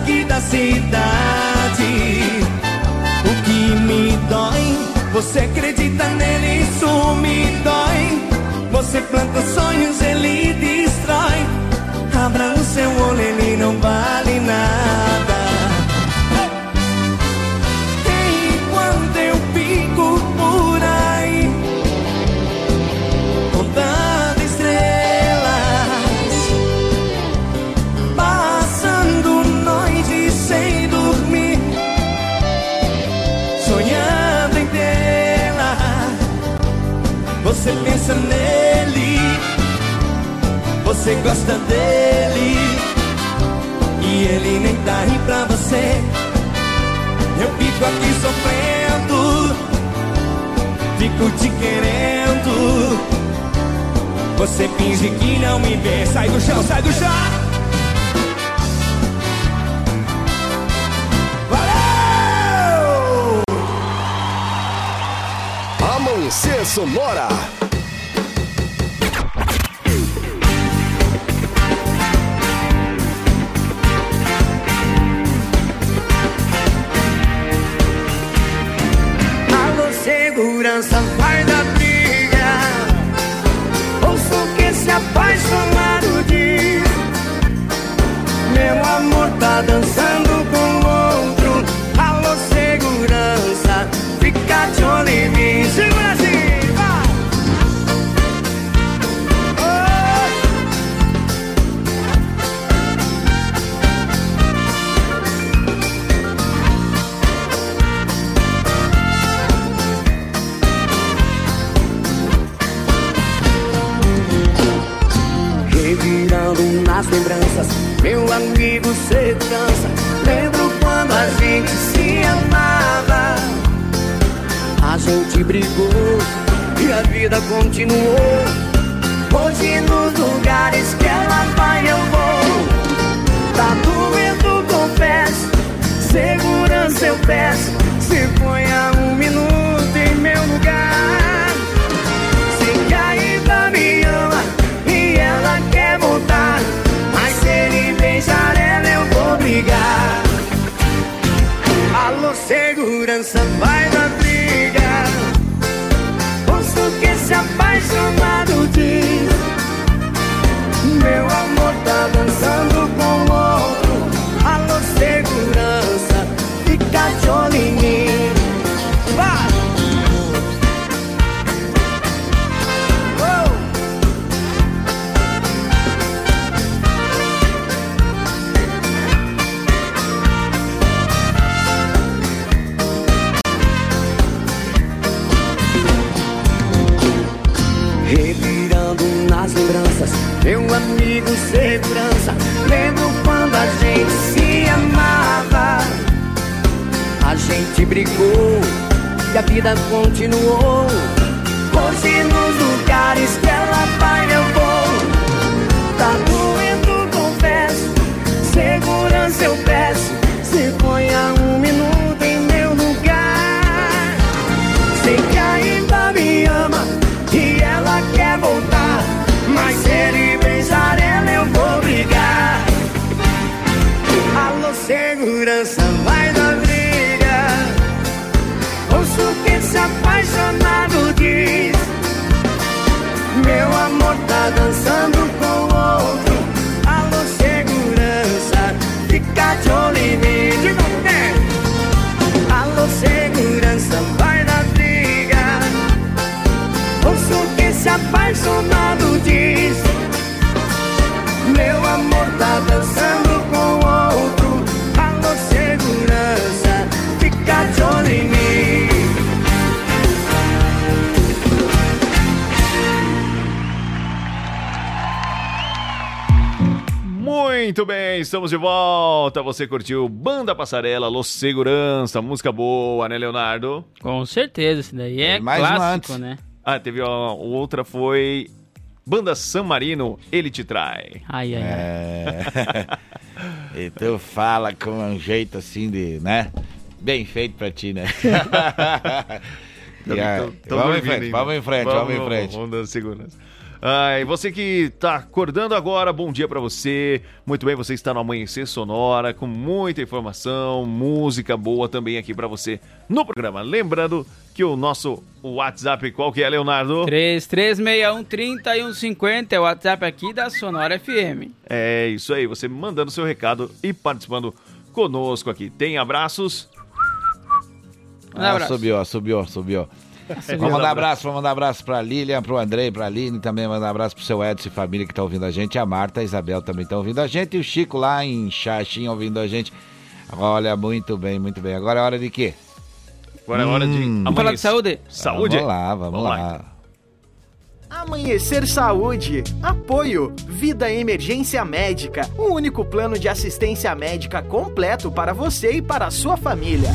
aqui da cidade. O que me dói, você acredita nele, isso me dói. Você planta sonhos, ele diz. Você pensa nele, você gosta dele, e ele nem tá aí pra você. Eu fico aqui sofrendo, fico te querendo. Você finge que não me vê, sai do chão, sai do chão. ABC Sonora. Bem, estamos de volta. Você curtiu Banda Passarela, Los Segurança, música boa, né, Leonardo? Com certeza, isso daí é mais uma clássico, né? Ah, teve a outra foi Banda San Marino, Ele Te Trai. Ai, ai, É. <laughs> e tu fala com um jeito assim de, né? Bem feito pra ti, né? <laughs> E aí, vamos em frente, vamos em frente, vamos em frente. Vamos dando segurança. Ai, você que tá acordando agora, bom dia pra você. Muito bem, você está no Amanhecer Sonora com muita informação, música boa também aqui pra você no programa. Lembrando que o nosso WhatsApp, qual que é, Leonardo? 3361-3150 é o WhatsApp aqui da Sonora FM. É isso aí, você mandando seu recado e participando conosco aqui. Tem abraços? Um Ah, abraço. subiu, subiu, subiu. Subiu. Vamos mandar abraço, vamos mandar abraço pra Lilian, pro Andrei, pra Aline, também mandar abraço pro seu Edson e família que tá ouvindo a gente, a Marta, a Isabel também estão ouvindo a gente, e o Chico lá em Xaxim ouvindo a gente. Olha, muito bem, muito bem. Agora é hora de quê? Agora é hora de Vamos falar de saúde? Saúde? Vamos lá, vamos, Vamos lá, lá. Amanhecer Saúde. Apoio. Vida Emergência Médica. O único plano de assistência médica completo para você e para a sua família.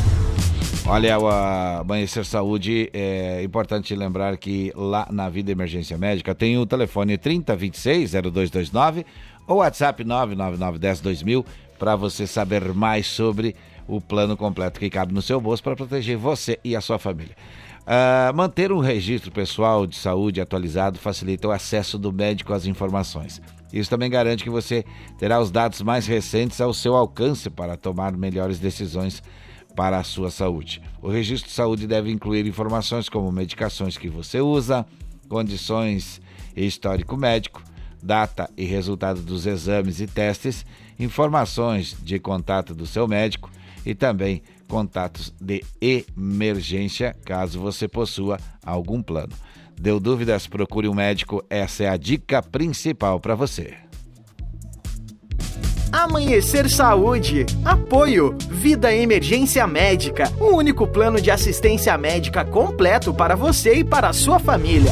Olha, o Amanhecer Saúde, é importante lembrar que lá na Vida Emergência Médica tem o telefone 3026-0229 ou WhatsApp 999102000 para você saber mais sobre o plano completo que cabe no seu bolso para proteger você e a sua família. Ah, manter um registro pessoal de saúde atualizado facilita o acesso do médico às informações. Isso também garante que você terá os dados mais recentes ao seu alcance para tomar melhores decisões para a sua saúde. O registro de saúde deve incluir informações como medicações que você usa, condições e histórico médico, data e resultado dos exames e testes, informações de contato do seu médico e também contatos de emergência, caso você possua algum plano. Deu dúvidas? Procure um médico, essa é a dica principal para você. Amanhecer Saúde. Apoio. Vida Emergência Médica. O único plano de assistência médica completo para você e para a sua família.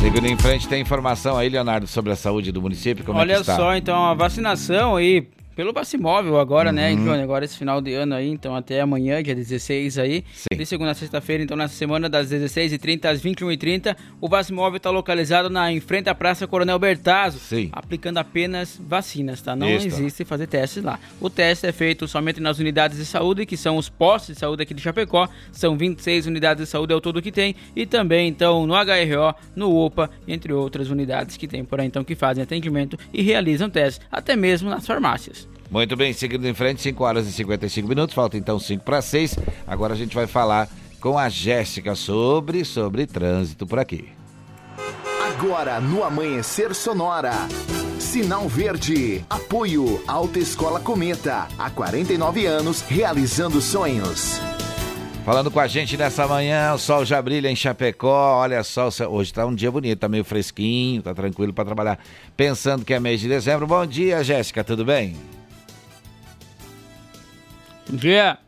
Seguindo em frente, tem informação aí, Leonardo, sobre a saúde do município? Como é Olha que está? só, então, a vacinação aí pelo Bacimóvel agora, né, Uhum. Johnny? Agora esse final de ano aí, então até amanhã, dia 16 aí. Sim. De segunda a sexta-feira, então nessa semana das 16h30 às 21h30, o Bacimóvel está localizado na, em frente à Praça Coronel Bertazzo, Sim. aplicando apenas vacinas, tá? Não Isso. existe fazer testes lá. O teste é feito somente nas unidades de saúde, que são os postos de saúde aqui de Chapecó, são 26 unidades de saúde ao todo que tem, e também, então, no HRO, no UPA, entre outras unidades que tem por aí, então, que fazem atendimento e realizam testes, até mesmo nas farmácias. Muito bem, seguindo em frente, 5 horas e 55 minutos, falta então 5 para 6. Agora a gente vai falar com a Jéssica sobre, sobre trânsito por aqui. Agora no Amanhecer Sonora. Sinal Verde. Apoio Alta Escola Cometa. Há 49 anos realizando sonhos. Falando com a gente nessa manhã, o sol já brilha em Chapecó. Olha só, hoje tá um dia bonito, tá meio fresquinho, tá tranquilo para trabalhar. Pensando que é mês de dezembro. Bom dia, Jéssica, tudo bem? Bom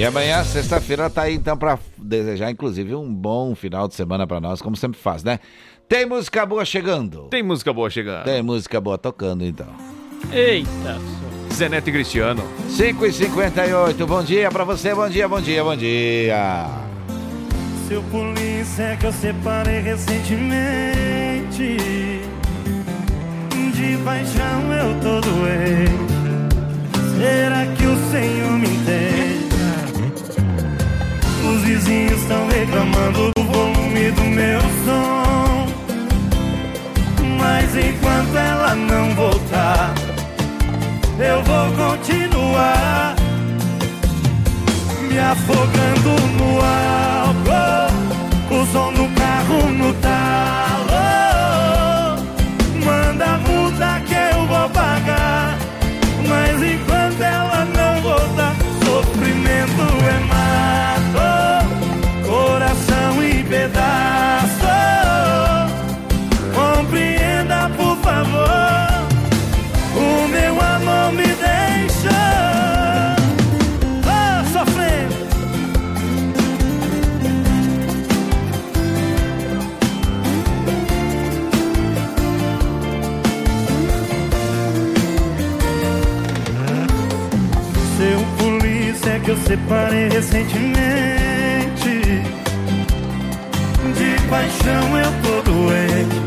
E amanhã, sexta-feira, tá aí então pra desejar, inclusive, um bom final de semana pra nós, como sempre faz, né? Tem música boa chegando. Tem música boa chegando. Tem música boa tocando, então. Eita, Zenete e Cristiano. 5 e 58 bom dia pra você, bom dia, bom dia, bom dia. Seu polícia que eu separei recentemente De paixão eu tô doente Será que o Senhor me entende? Os vizinhos estão reclamando do volume do meu som. Mas enquanto ela não voltar Eu vou continuar Me afogando no álcool separei recentemente De paixão eu tô doente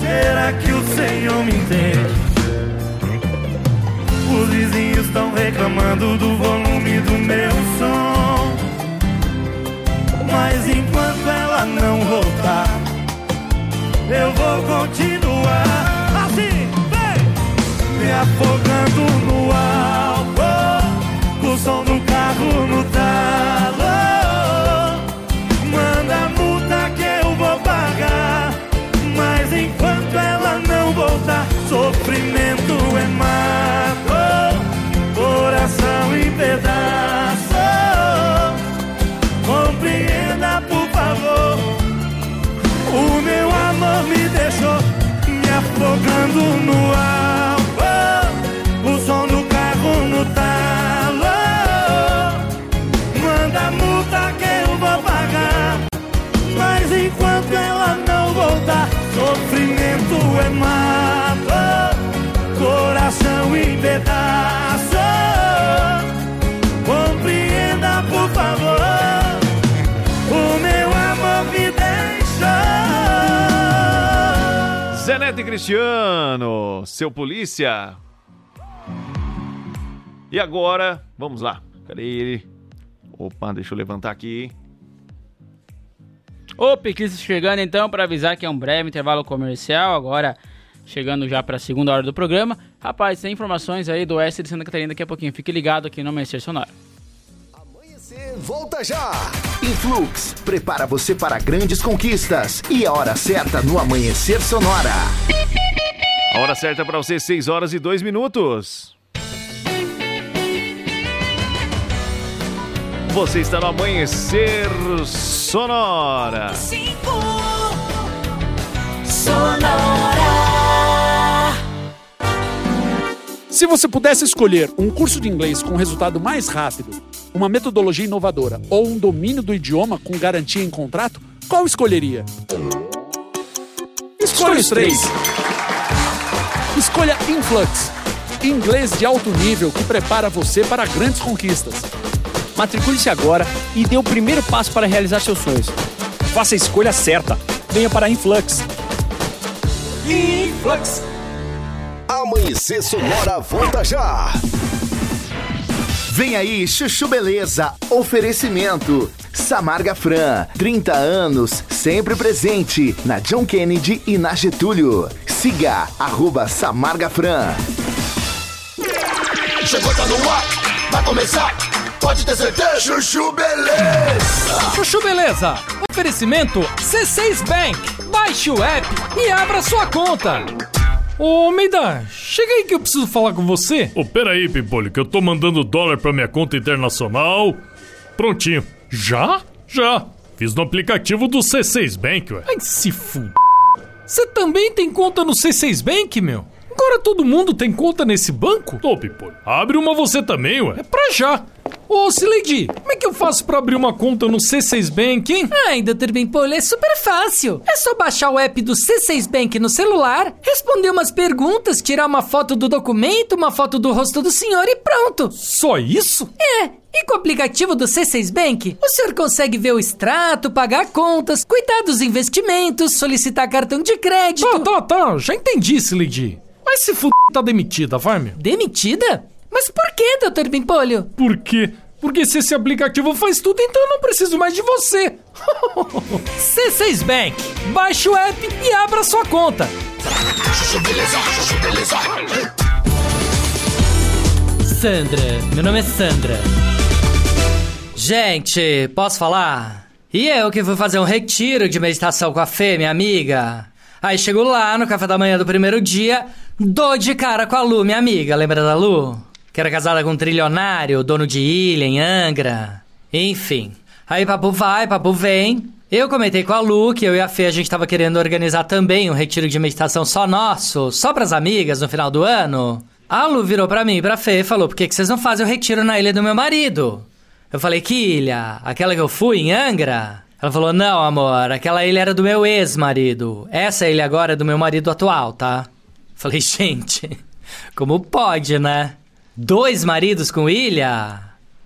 Será que o Senhor me entende? Os vizinhos estão reclamando do volume do meu som Mas enquanto ela não voltar Eu vou continuar assim, vem! Me afogando no O som do carro no talo pedaço Compreenda por favor O meu amor me deixa Zenete Cristiano, seu polícia. E agora, vamos lá. Cadê ele? Opa, deixa eu levantar aqui. O Piclis chegando então para avisar que é um breve intervalo comercial, agora chegando já para a segunda hora do programa. Rapaz, tem informações aí do Oeste de Santa Catarina daqui a pouquinho. Fique ligado aqui no Amanhecer Sonora. Volta já! Influx, prepara você para grandes conquistas. E a hora certa no Amanhecer Sonora. A hora certa para você, 6 horas e 2 minutos. Você está no Amanhecer Sonora. Sonora. Se você pudesse escolher um curso de inglês com resultado mais rápido, uma metodologia inovadora ou um domínio do idioma com garantia em contrato, qual escolheria? Escolha os três. Escolha Influx, inglês de alto nível que prepara você para grandes conquistas. Matricule-se agora e dê o primeiro passo para realizar seus sonhos. Faça a escolha certa. Venha para Influx. Influx. Amanhecer Sonora volta já. Vem aí, Chuchu Beleza. Oferecimento. Samarga Fran, 30 anos, sempre presente na John Kennedy e na Getúlio. Siga, arroba Samarga Fran. Chegou, tá no ar, vai começar. Pode ter certeza. Chuchu Beleza. Chuchu Beleza. Oferecimento C6 Bank. Baixe o app e abra sua conta. Ô, Meida, chega aí que eu preciso falar com você. Ô, peraí, Pimpolho, que eu tô mandando dólar pra minha conta internacional. Prontinho. Já? Já. Fiz no aplicativo do C6 Bank, ué. Ai, se f... Você também tem conta no C6 Bank, meu? Agora todo mundo tem conta nesse banco? Ô, Pimpolho, abre uma você também, ué. É pra já. Ô, Sileidi, como é que eu faço pra abrir uma conta no C6 Bank, hein? Ai, Dr. Bimpolho, é super fácil. É só baixar o app do C6 Bank no celular, responder umas perguntas, tirar uma foto do documento, uma foto do rosto do senhor e pronto. Só isso? É. E com o aplicativo do C6 Bank, o senhor consegue ver o extrato, pagar contas, cuidar dos investimentos, solicitar cartão de crédito. Tá, tá, tá. Já entendi, Sileidi. Mas se f... tá demitida, vai, meu. Demitida? Mas por que, Dr. Bimpolho? Por quê? Porque se esse aplicativo faz tudo, então eu não preciso mais de você. <laughs> C6 Bank. Baixe o app e abra sua conta. Sandra, meu nome é Sandra. Gente, posso falar? E eu que fui fazer um retiro de meditação com a Fê, minha amiga. Aí chego lá no café da manhã do primeiro dia, dou de cara com a Lu, minha amiga. Lembra da Lu? Que era casada com um trilionário, dono de ilha em Angra. Enfim. Aí papo vai, papo vem. Eu comentei com a Lu que eu e a Fê a gente tava querendo organizar também um retiro de meditação só nosso, só pras amigas no final do ano. A Lu virou pra mim e pra Fê e falou: por que, que vocês não fazem o retiro na ilha do meu marido? Eu falei: que ilha? Aquela que eu fui, em Angra? Ela falou: não, amor, aquela ilha era do meu ex-marido. Essa ilha agora é do meu marido atual, tá? Falei: <laughs> gente, como pode, né? Dois maridos com ilha?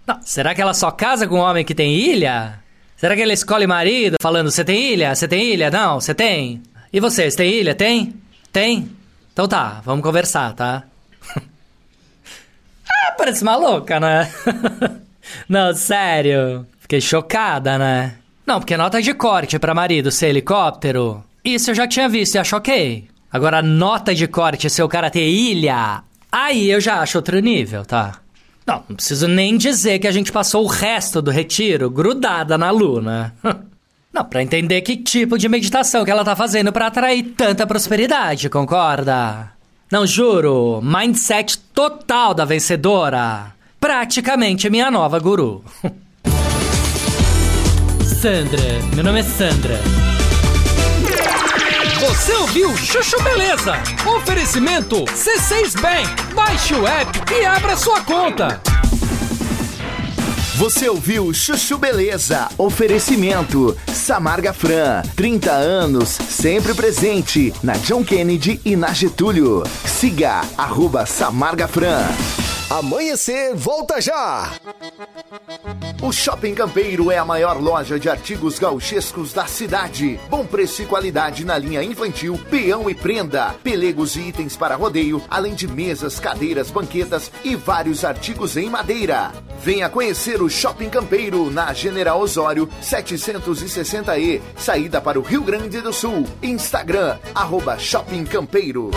Não, será que ela só casa com um homem que tem ilha? Será que ela escolhe marido falando: você tem ilha? Você tem ilha? Não, você tem. E vocês, tem ilha? Tem? Tem? Então tá, vamos conversar, tá? <laughs> ah, parece uma louca, né? <laughs> Não, sério. Fiquei chocada, né? Não, porque nota de corte pra marido ser helicóptero, isso eu já tinha visto e acho ok. Agora, nota de corte ser o cara ter ilha, aí eu já acho outro nível, tá? Não, não preciso nem dizer que a gente passou o resto do retiro grudada na luna. <laughs> Não, pra entender que tipo de meditação que ela tá fazendo pra atrair tanta prosperidade, concorda? Não, juro, mindset total da vencedora. Praticamente minha nova guru. <laughs> Sandra, meu nome é Sandra. Você ouviu Chuchu Beleza? Oferecimento C6 Bank. Baixe o app e abra sua conta. Você ouviu Chuchu Beleza? Oferecimento Samarga Fran, 30 anos, sempre presente na John Kennedy e na Getúlio. Siga arroba Samarga Fran. Amanhecer, volta já! O Shopping Campeiro é a maior loja de artigos gauchescos da cidade. Bom preço e qualidade na linha infantil, peão e prenda, pelegos e itens para rodeio, além de mesas, cadeiras, banquetas e vários artigos em madeira. Venha conhecer o Shopping Campeiro na General Osório 760E, saída para o Rio Grande do Sul. Instagram, arroba Shopping Campeiro.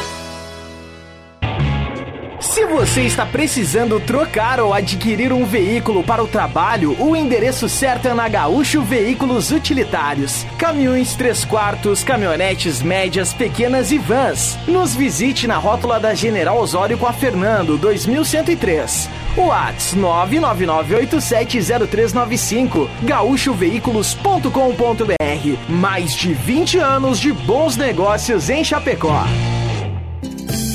Se você está precisando trocar ou adquirir um veículo para o trabalho, o endereço certo é na Gaúcho Veículos Utilitários. Caminhões 3 quartos, caminhonetes médias, pequenas e vans. Nos visite na rótula da General Osório com a Fernando, 2103. Whats 999870395 gaúchoveículos.com.br Mais de 20 anos de bons negócios em Chapecó.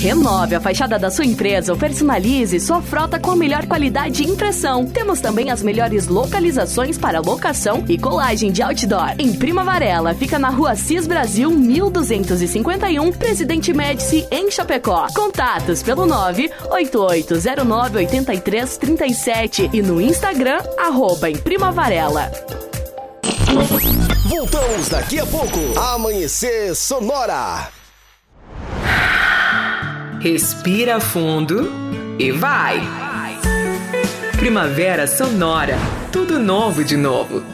Renove a fachada da sua empresa ou personalize sua frota com a melhor qualidade de impressão. Temos também as melhores localizações para locação e colagem de outdoor. Em Prima Varela, fica na rua Cis Brasil 1251, Presidente Médici, em Chapecó. Contatos pelo 988098337 e no Instagram, arroba em Prima Varela. Voltamos daqui a pouco. Amanhecer Sonora. Respira fundo e vai. Primavera Sonora. Tudo novo de novo.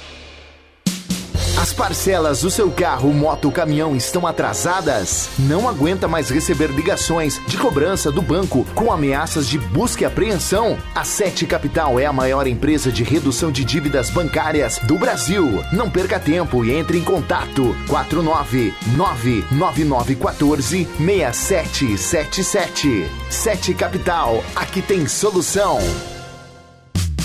As parcelas do seu carro, moto caminhão estão atrasadas? Não aguenta mais receber ligações de cobrança do banco com ameaças de busca e apreensão? A Sete Capital é a maior empresa de redução de dívidas bancárias do Brasil. Não perca tempo e entre em contato 4999914 6777. Sete Capital, aqui tem solução.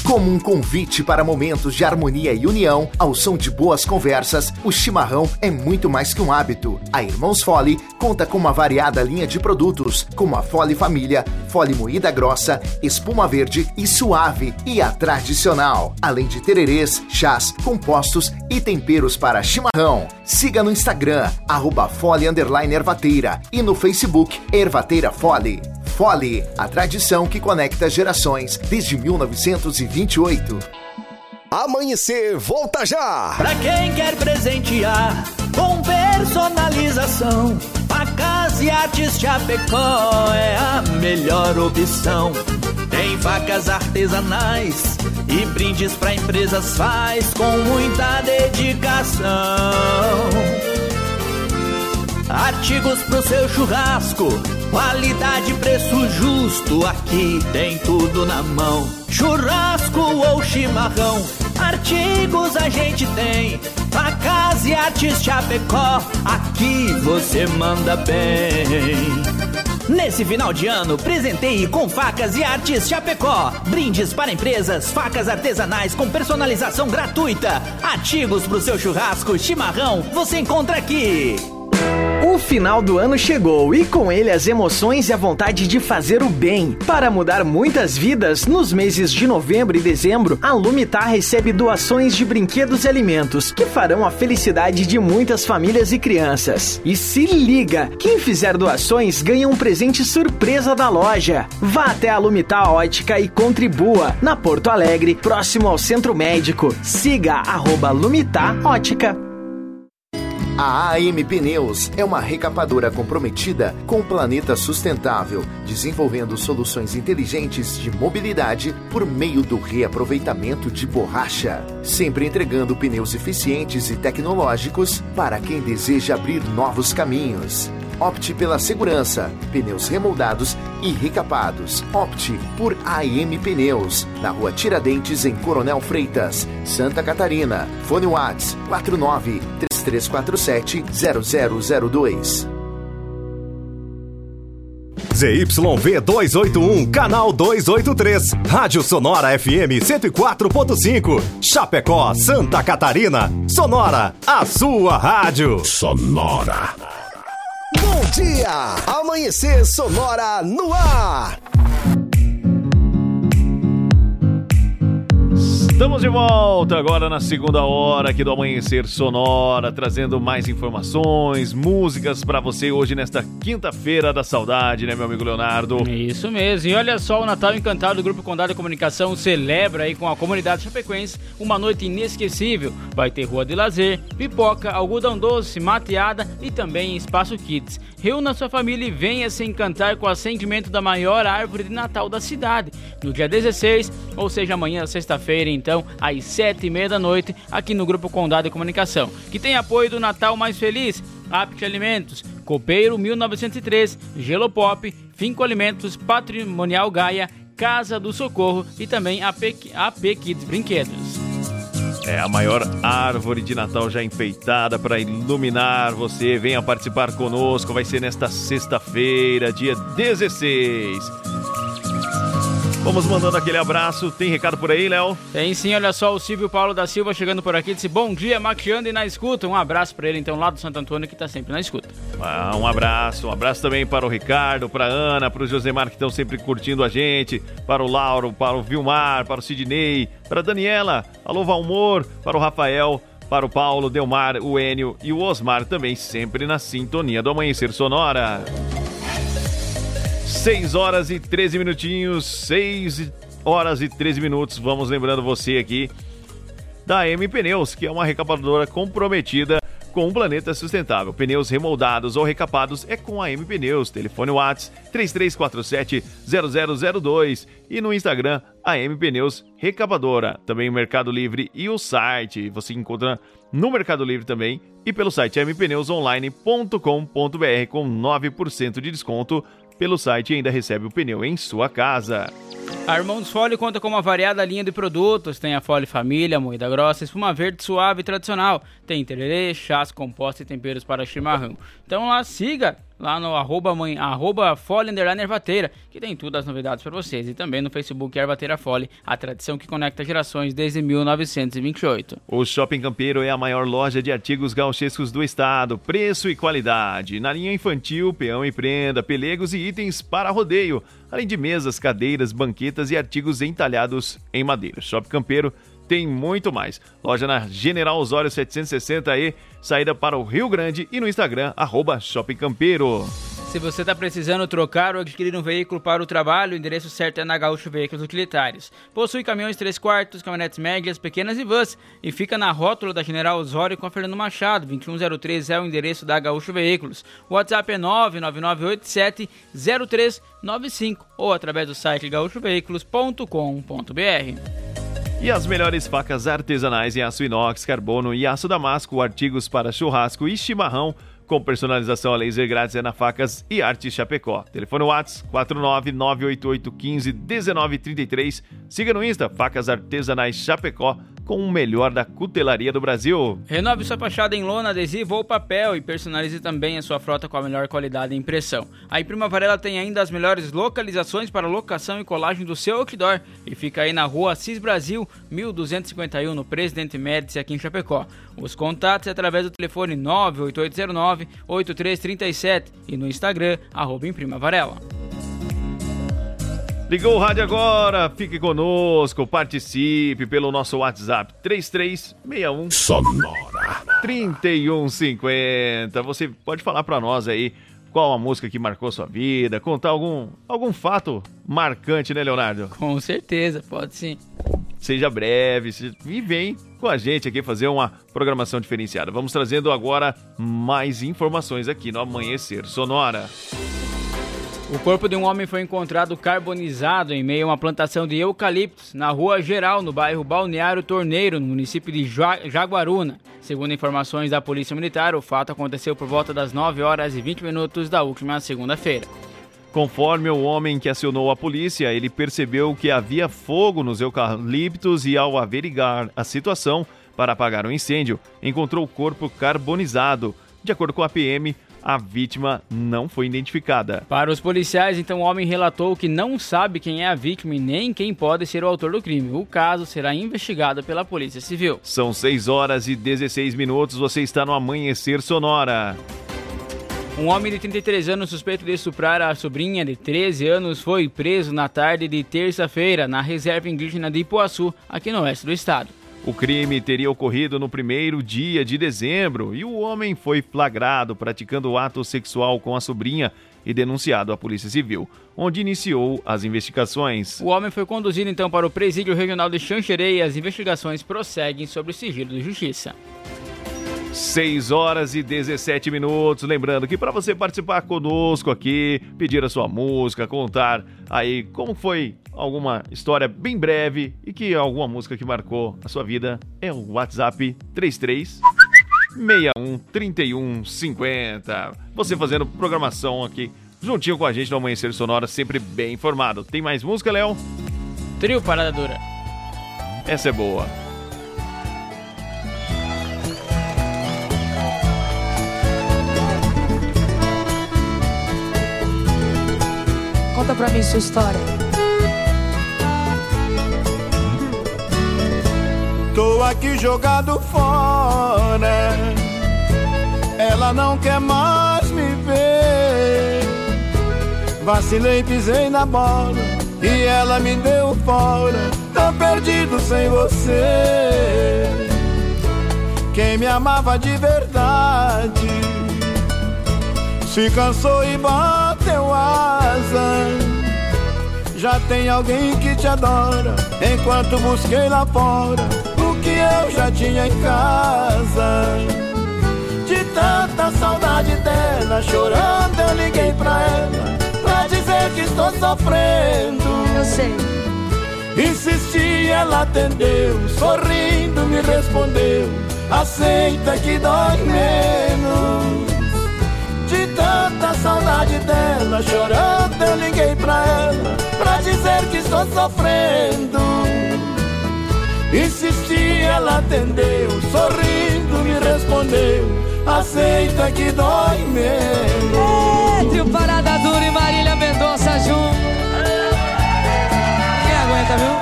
Como um convite para momentos de harmonia e união, ao som de boas conversas, o chimarrão é muito mais que um hábito. A Irmãos Fole conta com uma variada linha de produtos, como a Fole Família, Fole Moída Grossa, Espuma Verde e Suave e a Tradicional. Além de tererês, chás, compostos e temperos para chimarrão. Siga no Instagram, arroba Fole Ervateira e no Facebook Ervateira Fole. Fole, a tradição que conecta gerações desde 1928. Amanhecer, volta já! Pra quem quer presentear com personalização, facas e artes Chapecó é a melhor opção. Tem facas artesanais e brindes pra empresas faz com muita dedicação. Artigos pro seu churrasco, qualidade, preço justo, aqui tem tudo na mão. Churrasco ou chimarrão, artigos a gente tem. Facas e artes Chapecó, aqui você manda bem. Nesse final de ano, presenteie com facas e artes Chapecó. Brindes para empresas, facas artesanais com personalização gratuita. Artigos pro seu churrasco, chimarrão, você encontra aqui. O final do ano chegou e com ele as emoções e a vontade de fazer o bem. Para mudar muitas vidas, nos meses de novembro e dezembro, a Lumitar recebe doações de brinquedos e alimentos que farão a felicidade de muitas famílias e crianças. E se liga, quem fizer doações ganha um presente surpresa da loja. Vá até a Lumitar Ótica e contribua na Porto Alegre, próximo ao Centro Médico. Siga arroba Lumitar Ótica. A AM Pneus é uma recapadora comprometida com o planeta sustentável, desenvolvendo soluções inteligentes de mobilidade por meio do reaproveitamento de borracha, sempre entregando pneus eficientes e tecnológicos para quem deseja abrir novos caminhos. Opte pela segurança, pneus remoldados e recapados. Opte por AM Pneus, na rua Tiradentes, em Coronel Freitas, Santa Catarina. Fone Whats 49 3347 0002. ZYV 281, canal 283. Rádio Sonora FM 104.5. Chapecó, Santa Catarina. Sonora, a sua rádio. Sonora. Bom dia! Amanhecer Sonora no ar. Estamos de volta agora na segunda hora aqui do Amanhecer Sonora, trazendo mais informações, músicas para você hoje nesta quinta-feira da saudade, né, meu amigo Leonardo? Isso mesmo. E olha só, o Natal Encantado do Grupo Condado de Comunicação celebra aí com a comunidade chapecoense uma noite inesquecível. Vai ter rua de lazer, pipoca, algodão doce, mateada e também espaço kids. Reúna sua família e venha se encantar com o acendimento da maior árvore de Natal da cidade. No dia 16, ou seja, amanhã, sexta-feira, então, às sete e meia da noite, aqui no Grupo Condado de Comunicação, que tem apoio do Natal Mais Feliz, Apt Alimentos, Copeiro 1903, Gelopop, Finco Alimentos, Patrimonial Gaia, Casa do Socorro e também AP, AP Kids Brinquedos. É a maior árvore de Natal já enfeitada para iluminar você. Venha participar conosco. Vai ser nesta sexta-feira, dia 16. Vamos mandando aquele abraço. Tem recado por aí, Léo? Tem sim, olha só, o Silvio Paulo da Silva chegando por aqui. Disse bom dia, maquiando e na escuta. Um abraço para ele, então, lá do Santo Antônio, que tá sempre na escuta. Ah, um abraço. Um abraço também para o Ricardo, para a Ana, para o Josemar, que estão sempre curtindo a gente. Para o Lauro, para o Vilmar, para o Sidney, para a Daniela. Alô, Valmor, para o Rafael. Para o Paulo, Delmar, o Enio e o Osmar também sempre na sintonia do Amanhecer Sonora. 6 horas e 13 minutinhos, 6 horas e 13 minutos. Vamos lembrando você aqui da M Pneus, que é uma recapadora comprometida com um planeta sustentável. Pneus remoldados ou recapados é com a M Pneus. Telefone Whats 3347-0002 e no Instagram a M Pneus Recapadora. Também o Mercado Livre e o site. Você encontra no Mercado Livre também e pelo site mpneusonline.com.br com 9% de desconto. Pelo site e ainda recebe o pneu em sua casa. A Irmãos Fole conta com uma variada linha de produtos. Tem a Fole Família, moída grossa, espuma verde suave e tradicional. Tem tererê, chás, compostos e temperos para chimarrão. Então lá, siga lá no arroba, mãe, arroba Fole Ervateira, que tem tudo as novidades para vocês. E também no Facebook Ervateira Fole, a tradição que conecta gerações desde 1928. O Shopping Campeiro é a maior loja de artigos gauchescos do estado. Preço e qualidade. Na linha infantil, peão e prenda, pelegos e itens para rodeio. Além de mesas, cadeiras, banquetas e artigos entalhados em madeira. Shopping Campeiro tem muito mais. Loja na General Osório 760E, saída para o Rio Grande e no Instagram, arroba Shopping Campeiro. Se você está precisando trocar ou adquirir um veículo para o trabalho, o endereço certo é na Gaúcho Veículos Utilitários. Possui caminhões 3 quartos, caminhonetes médias, pequenas e vans e fica na rótula da General Osório com a Fernando Machado. 2103 é o endereço da Gaúcho Veículos. O WhatsApp é 999870395 ou através do site gaúchoveículos.com.br. E as melhores facas artesanais em aço inox, carbono e aço damasco, artigos para churrasco e chimarrão, com personalização a laser grátis é na Facas e Arte Chapecó. Telefone Whats 49988151933. Siga no Insta Facas Artesanais Chapecó com o melhor da cutelaria do Brasil. Renove sua fachada em lona, adesivo ou papel e personalize também a sua frota com a melhor qualidade e impressão. A Imprima Varela tem ainda as melhores localizações para locação e colagem do seu outdoor e fica aí na rua Assis Brasil, 1251, no Presidente Médici, aqui em Chapecó. Os contatos é através do telefone 98809-8337 e no Instagram, arroba Imprima Varela. Ligou o rádio agora, fique conosco, participe pelo nosso WhatsApp 3361 Sonora 3150. Você pode falar para nós aí qual a música que marcou sua vida, contar algum algum fato marcante, né, Leonardo? Com certeza, pode sim. Seja breve se- e vem com a gente aqui fazer uma programação diferenciada. Vamos trazendo agora mais informações aqui no Amanhecer Sonora. O corpo de um homem foi encontrado carbonizado em meio a uma plantação de eucaliptos na Rua Geral, no bairro Balneário Torneiro, no município de Ja- Jaguaruna. Segundo informações da Polícia Militar, o fato aconteceu por volta das 9 horas e 20 minutos da última segunda-feira. Conforme o homem que acionou a polícia, ele percebeu que havia fogo nos eucaliptos e, ao averiguar a situação para apagar o incêndio, encontrou o corpo carbonizado. De acordo com a PM, a vítima não foi identificada. Para os policiais, então, o homem relatou que não sabe quem é a vítima e nem quem pode ser o autor do crime. O caso será investigado pela Polícia Civil. São 6 horas e 16 minutos, você está no Amanhecer Sonora. Um homem de 33 anos suspeito de estuprar a sobrinha de 13 anos foi preso na tarde de terça-feira na reserva indígena de Ipuaçu, aqui no oeste do estado. O crime teria ocorrido no primeiro dia de dezembro e o homem foi flagrado praticando ato sexual com a sobrinha e denunciado à Polícia Civil, onde iniciou as investigações. O homem foi conduzido então para o presídio regional de Xanxerê e as investigações prosseguem sobre o sigilo de justiça. 6 horas e 17 minutos. Lembrando que para você participar conosco aqui, pedir a sua música, contar aí como foi alguma história bem breve e que alguma música que marcou a sua vida, é o WhatsApp 33 61 31 50. Você fazendo programação aqui juntinho com a gente no Amanhecer Sonora, sempre bem informado. Tem mais música, Léo? Trio Parada Dura. Essa é boa. Conta pra mim sua história. Tô aqui jogado fora. Ela não quer mais me ver. Vacilei, pisei na bola e ela me deu fora. Tô perdido sem você. Quem me amava de verdade se cansou e bateu asa. Já tem alguém que te adora. Enquanto busquei lá fora eu já tinha em casa. De tanta saudade dela, chorando eu liguei pra ela Pra dizer que estou sofrendo. Eu sei. Insisti, ela atendeu Sorrindo me respondeu Aceita que dói menos. De tanta saudade dela Chorando eu liguei pra ela Pra dizer que estou sofrendo Insisti, ela atendeu Sorrindo me respondeu Aceita que dói menos Entre o Parada Dura e Marília Mendonça junto. Quem aguenta, viu?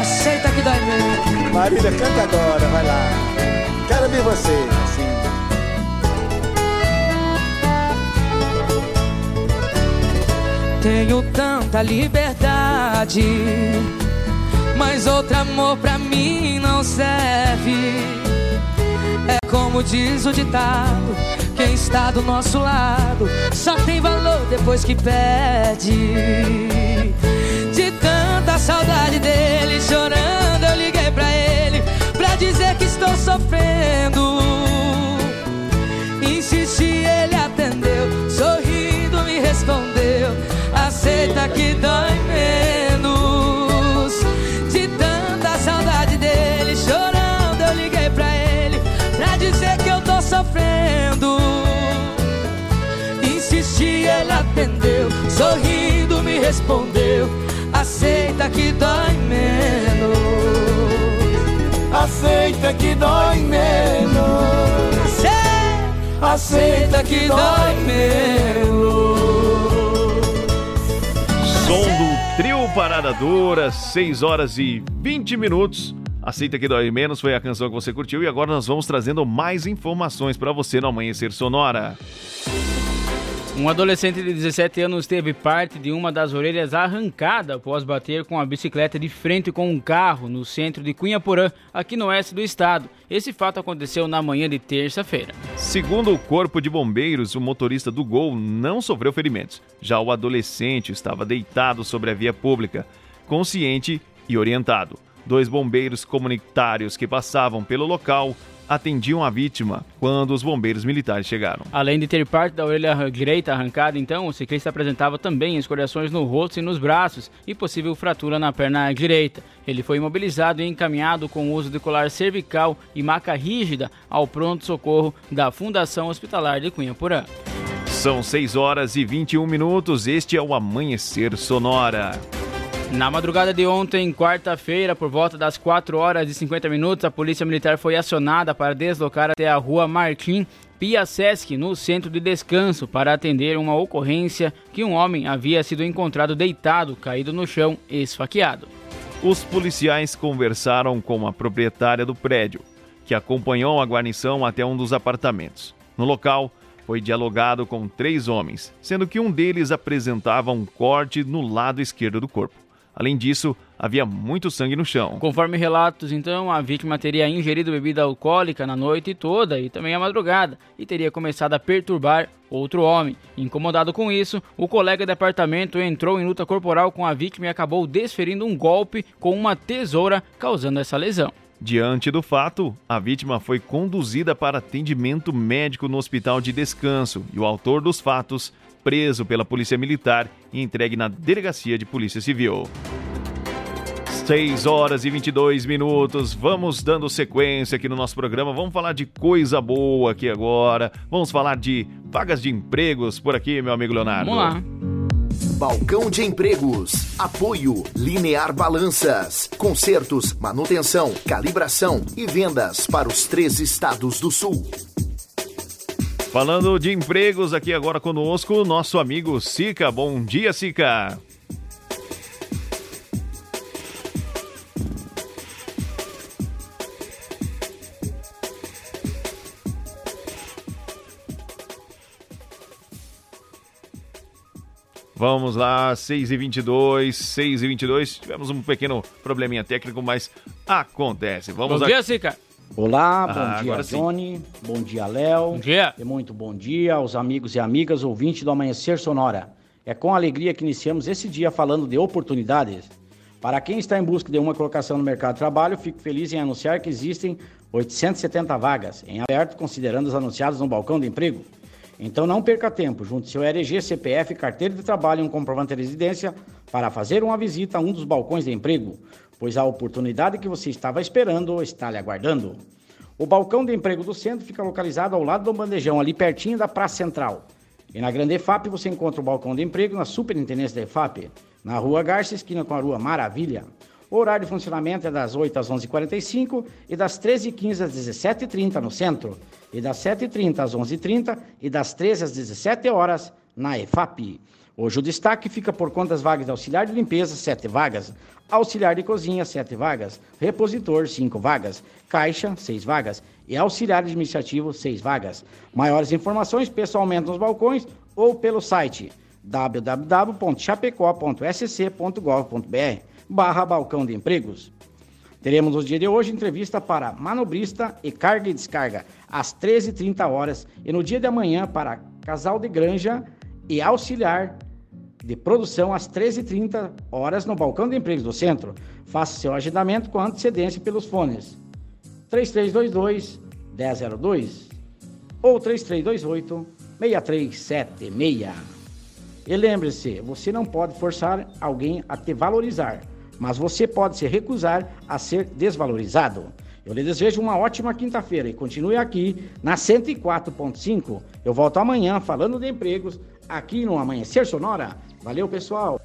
Aceita que dói mesmo Marília, canta agora, vai lá. Quero ver você, assim. Tenho tanta liberdade, mas outro amor pra mim não serve. É como diz o ditado: quem está do nosso lado só tem valor depois que perde. De tanta saudade dele, chorando, eu liguei pra ele pra dizer que estou sofrendo. Insisti, ele atendeu, sorrindo me respondeu. Aceita que dói menos. Atendeu, sorrindo me respondeu. Aceita que dói menos. Aceita que dói menos Aceita que dói menos Som do Trio Parada Dura, 6 horas e 20 minutos. Aceita que dói menos foi a canção que você curtiu e agora nós vamos trazendo mais informações para você no Amanhecer Sonora. Um adolescente de 17 anos teve parte de uma das orelhas arrancada após bater com a bicicleta de frente com um carro no centro de Cunhaporã, aqui no oeste do estado. Esse fato aconteceu na manhã de terça-feira. Segundo o Corpo de Bombeiros, o motorista do Gol não sofreu ferimentos. Já o adolescente estava deitado sobre a via pública, consciente e orientado. Dois bombeiros comunitários que passavam pelo local atendiam a vítima quando os bombeiros militares chegaram. Além de ter parte da orelha direita arrancada, então, o ciclista apresentava também escoriações no rosto e nos braços e possível fratura na perna direita. Ele foi imobilizado e encaminhado com o uso de colar cervical e maca rígida ao pronto-socorro da Fundação Hospitalar de Cunhaporã. São 6 horas e 21 minutos. Este é o Amanhecer Sonora. Na madrugada de ontem, quarta-feira, por volta das 4 horas e 50 minutos, a Polícia Militar foi acionada para deslocar até a rua Martim Piasesc, no centro de descanso, para atender uma ocorrência que um homem havia sido encontrado deitado, caído no chão, esfaqueado. Os policiais conversaram com a proprietária do prédio, que acompanhou a guarnição até um dos apartamentos. No local, foi dialogado com três homens, sendo que um deles apresentava um corte no lado esquerdo do corpo. Além disso, havia muito sangue no chão. Conforme relatos, então, a vítima teria ingerido bebida alcoólica na noite toda e também à madrugada e teria começado a perturbar outro homem. Incomodado com isso, o colega de apartamento entrou em luta corporal com a vítima e acabou desferindo um golpe com uma tesoura, causando essa lesão. Diante do fato, a vítima foi conduzida para atendimento médico no hospital de descanso e o autor dos fatos preso pela Polícia Militar e entregue na Delegacia de Polícia Civil. 6 horas e 22 minutos. Vamos dando sequência aqui no nosso programa. Vamos falar de coisa boa aqui agora. Vamos falar de vagas de empregos por aqui, meu amigo Leonardo. Vamos lá. Balcão de Empregos. Apoio Linear Balanças. Consertos, manutenção, calibração e vendas para os três estados do sul. Falando de empregos aqui agora conosco, nosso amigo Sica. Bom dia, Sica. Vamos lá, 6 e 22 6 e 22 Tivemos um pequeno probleminha técnico, mas acontece. Vamos Bom dia, Sica. Olá, bom Ah, dia. Johnny. Bom dia, Léo. Bom dia. E muito bom dia aos amigos e amigas ouvintes do Amanhecer Sonora. É com alegria que iniciamos esse dia falando de oportunidades. Para quem está em busca de uma colocação no mercado de trabalho, fico feliz em anunciar que existem 870 vagas em aberto, considerando os anunciados no balcão de emprego. Então não perca tempo, junte seu RG, CPF, carteira de trabalho e um comprovante de residência para fazer uma visita a um dos balcões de emprego, pois a oportunidade que você estava esperando está lhe aguardando. O balcão de emprego do centro fica localizado ao lado do bandejão, ali pertinho da Praça Central. E na Grande EFAP você encontra o balcão de emprego na Superintendência da EFAP, na Rua Garça, esquina com a Rua Maravilha. O horário de funcionamento é das 8 às 11h45 e das 13h15 às 17h30 no centro, e das 7h30 às 11h30 e das 13 às 17 horas na EFAP. Hoje o destaque fica por conta das vagas de auxiliar de limpeza, 7 vagas, auxiliar de cozinha, 7 vagas, repositor, 5 vagas, caixa, 6 vagas e auxiliar administrativo, 6 vagas. Maiores informações pessoalmente nos balcões ou pelo site www.chapecó.sc.gov.br barra balcão de empregos. Teremos no dia de hoje entrevista para manobrista e carga e descarga às 13h30 horas e no dia de amanhã para casal de granja e auxiliar de produção às 13h30 horas no balcão de empregos do centro. Faça seu agendamento com antecedência pelos fones 3322 1002 ou 3328 6376. E lembre-se, você não pode forçar alguém a te valorizar, mas você pode se recusar a ser desvalorizado. Eu lhe desejo uma ótima quinta-feira e continue aqui na 104.5. Eu volto amanhã falando de empregos aqui no Amanhecer Sonora. Valeu, pessoal!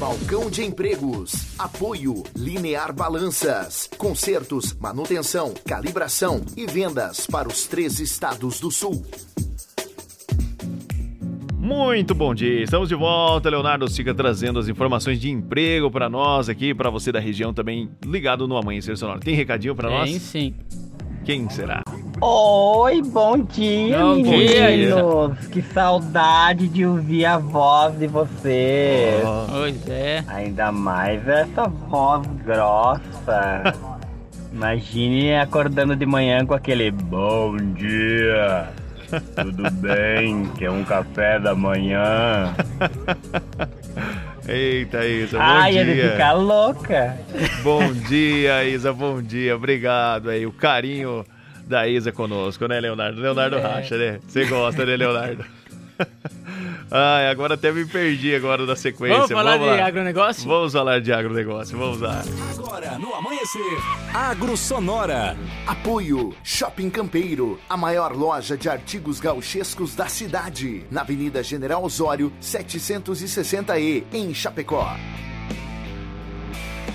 Balcão de Empregos. Apoio Linear Balanças. Consertos, manutenção, calibração e vendas para os três estados do sul. Muito bom dia, estamos de volta. Leonardo Siga trazendo as informações de emprego para nós aqui, para você da região também ligado no Amanhecer Sonoro. Tem recadinho para nós? Tem sim. Quem será? Oi, bom dia, Bom dia, meninos. Que saudade de ouvir a voz de vocês. Pois é. Ainda mais essa voz grossa. <laughs> Imagine acordando de manhã com aquele bom dia. Tudo <laughs> bem? Quer um café da manhã? <laughs> Eita, Isa, bom Ai, dia. ele fica louca. Bom dia, Isa, bom dia. Obrigado aí, o carinho da Isa conosco, né, Leonardo? Leonardo É. racha, né? Você gosta, né, Leonardo? <laughs> Ai, agora até me perdi agora da sequência. Vamos falar de lá. agronegócio? Vamos falar de agronegócio, vamos lá. Agora no Amanhecer, Agro Sonora. Apoio Shopping Campeiro, a maior loja de artigos gauchescos da cidade, na Avenida General Osório, 760E, em Chapecó.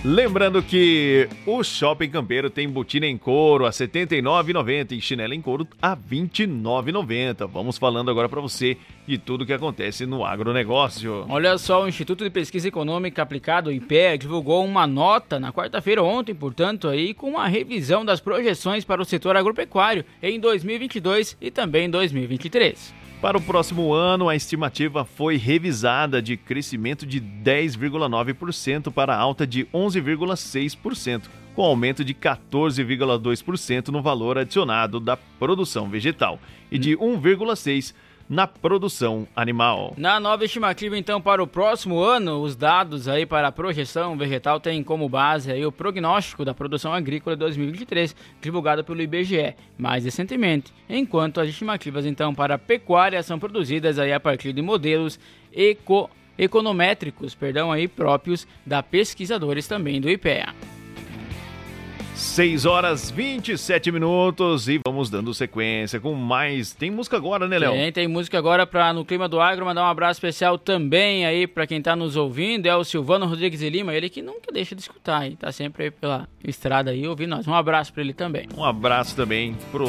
Lembrando que o Shopping Campeiro tem botina em couro a R$ 79,90 e chinela em couro a R$ 29,90. Vamos falando agora para você de tudo que acontece no agronegócio. Olha só, o Instituto de Pesquisa Econômica Aplicada, o IPEA, divulgou uma nota na quarta-feira ontem, portanto, aí com uma revisão das projeções para o setor agropecuário em 2022 e também em 2023. Para o próximo ano, a estimativa foi revisada de crescimento de 10,9% para alta de 11,6%, com aumento de 14,2% no valor adicionado da produção vegetal e de 1,6% na produção animal. Na nova estimativa, então, para o próximo ano, os dados aí para a projeção vegetal têm como base aí o prognóstico da produção agrícola de 2023, divulgado pelo IBGE mais recentemente, enquanto as estimativas, então, para a pecuária são produzidas aí a partir de modelos eco, econométricos, perdão, aí próprios da pesquisadores também do IPEA. 6 horas 27 minutos e vamos dando sequência com mais. Tem música agora, né, Léo? Tem, tem música agora para no clima do agro, mandar um abraço especial também aí para quem tá nos ouvindo, é o Silvano Rodrigues de Lima, ele que nunca deixa de escutar, hein? tá sempre aí pela estrada aí ouvindo nós. Um abraço para ele também. Um abraço também pro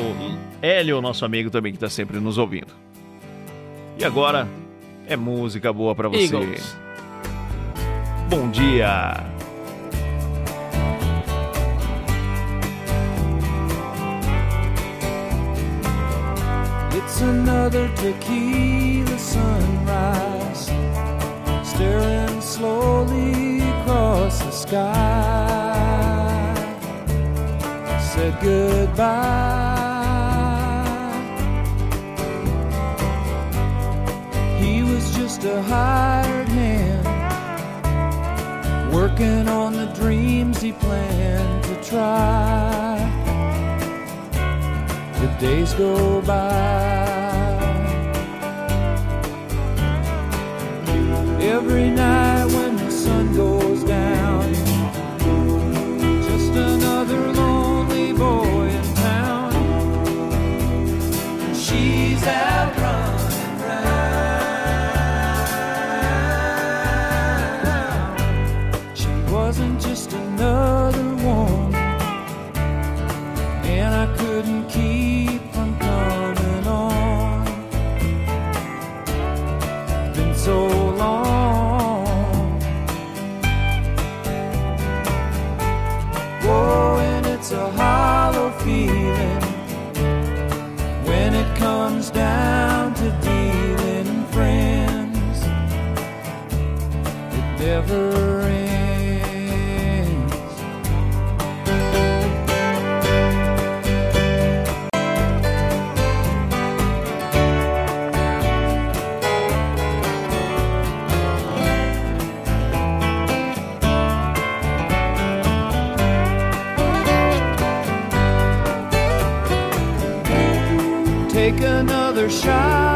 Hélio, nosso amigo também que tá sempre nos ouvindo. E agora é música boa para você. Eagles. Bom dia. It's another tequila sunrise, staring slowly across the sky. Said goodbye. He was just a hired hand Working on the dreams he planned to try. The days go by. Every night try.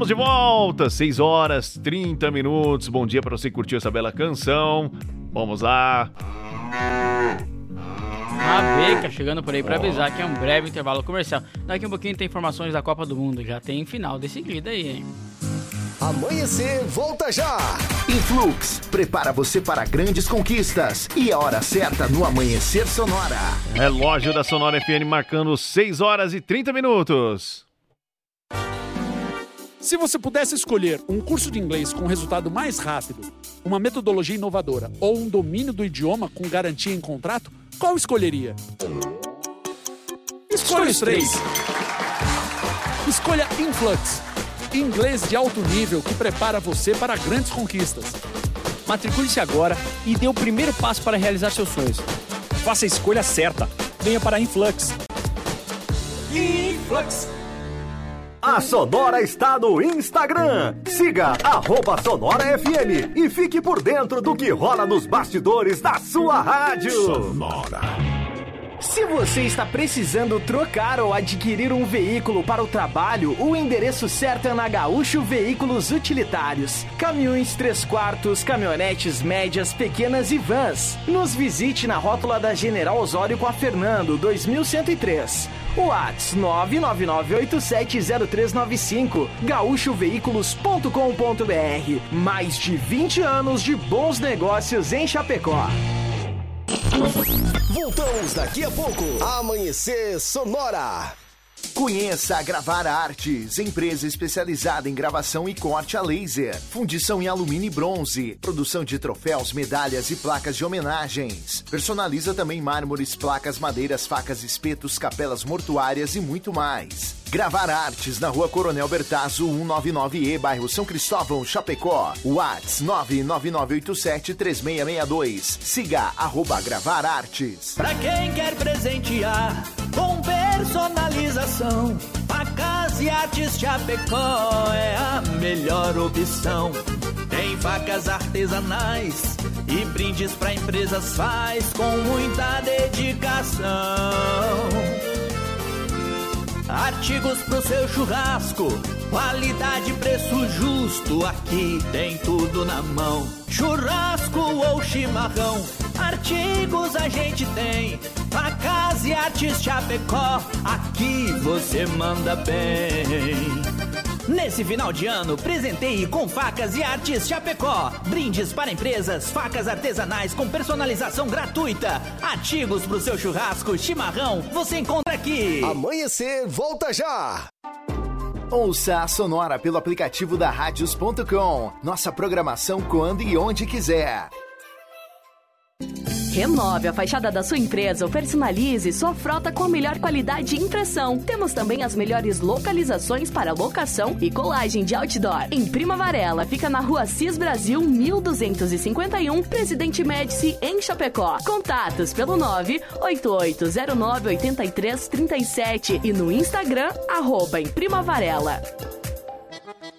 Estamos de volta, 6 horas 30 minutos. Bom dia para você que curtiu essa bela canção. Vamos lá. A Beca chegando por aí para avisar que é um breve intervalo comercial. Daqui um pouquinho tem informações da Copa do Mundo. Já tem final decidida aí, hein? Amanhecer, volta já! Influx, prepara você para grandes conquistas. E a hora certa no Amanhecer Sonora. Relógio da Sonora FN marcando 6 horas e 30 minutos. Se você pudesse escolher um curso de inglês com resultado mais rápido, uma metodologia inovadora ou um domínio do idioma com garantia em contrato, qual escolheria? Escolha os três. Escolha Influx, inglês de alto nível que prepara você para grandes conquistas. Matricule-se agora e dê o primeiro passo para realizar seus sonhos. Faça a escolha certa. Venha para a Influx. Influx. A Sonora está no Instagram. Siga arroba Sonora FM e fique por dentro do que rola nos bastidores da sua rádio. Sonora. Se você está precisando trocar ou adquirir um veículo para o trabalho, o endereço certo é na Gaúcho Veículos Utilitários. Caminhões 3 quartos, caminhonetes médias, pequenas e vans. Nos visite na rótula da General Osório com a Fernando, 2103. Whats 999870395 gaúchoveículos.com.br Mais de 20 anos de bons negócios em Chapecó. Voltamos daqui a pouco. Amanhecer Sonora. Conheça a Gravar Artes, empresa especializada em gravação e corte a laser, fundição em alumínio e bronze, produção de troféus, medalhas e placas de homenagens. Personaliza também mármores, placas, madeiras, facas, espetos, capelas mortuárias e muito mais. Gravar Artes na rua Coronel Bertazzo, 199E, bairro São Cristóvão, Chapecó. Whats 999873662. Siga arroba Gravar Artes. Pra quem quer presentear com personalização, Facas e Artes Chapecó é a melhor opção. Tem facas artesanais e brindes pra empresas faz com muita dedicação. Artigos pro seu churrasco, qualidade, preço justo, aqui tem tudo na mão. Churrasco ou chimarrão, artigos a gente tem. Facas e artes Chapecó, aqui você manda bem. Nesse final de ano, presenteie com facas e artes Chapecó. Brindes para empresas, facas artesanais com personalização gratuita. Artigos para o seu churrasco, chimarrão, você encontra aqui. Amanhecer, volta já! Ouça a Sonora pelo aplicativo da Radios.com. Nossa programação quando e onde quiser. Renove a fachada da sua empresa ou personalize sua frota com a melhor qualidade de impressão. Temos também as melhores localizações para locação e colagem de outdoor. Em Prima Varela, fica na rua Cis Brasil 1251, Presidente Médici, em Chapecó. Contatos pelo 988098337 e no Instagram, arroba em Prima Varela.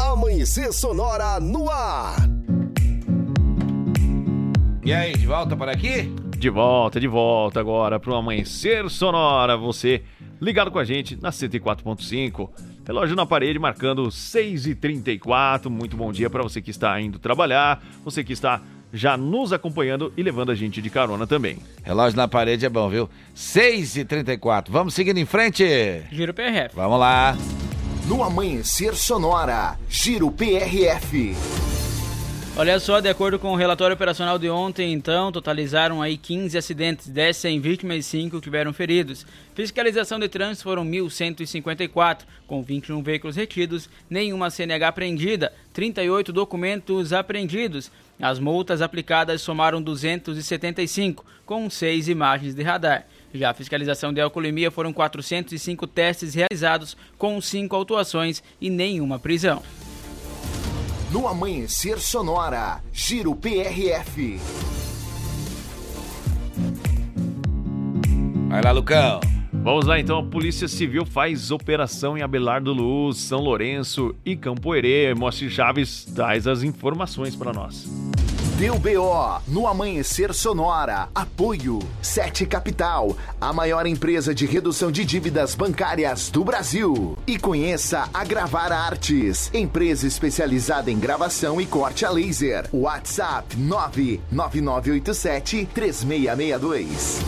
Amanhecer Sonora no ar. E aí, de volta por aqui? De volta, de volta agora para o Amanhecer Sonora. Você ligado com a gente na 104.5. Relógio na parede marcando 6h34. Muito bom dia para você que está indo trabalhar, você que está já nos acompanhando e levando a gente de carona também. Relógio na parede é bom, viu? 6h34. Vamos seguindo em frente? Giro PRF. Vamos lá. No Amanhecer Sonora, Giro PRF. Olha só, de acordo com o relatório operacional de ontem, então, totalizaram aí 15 acidentes, 10 sem vítimas e 5 tiveram feridos. Fiscalização de trânsito foram 1.154, com 21 veículos retidos, nenhuma CNH apreendida, 38 documentos apreendidos. As multas aplicadas somaram 275, com 6 imagens de radar. Já a fiscalização de alcoolemia foram 405 testes realizados, com 5 autuações e nenhuma prisão. No Amanhecer Sonora, Giro PRF. Vai lá, Lucão. Vamos lá então, a Polícia Civil faz operação em Abelardo Luz, São Lourenço e Campo Herê. Mostre Chaves traz as informações para nós. Deu BO no Amanhecer Sonora. Apoio Sete Capital, a maior empresa de redução de dívidas bancárias do Brasil. E conheça a Gravar Artes, empresa especializada em gravação e corte a laser. WhatsApp 99987 3662.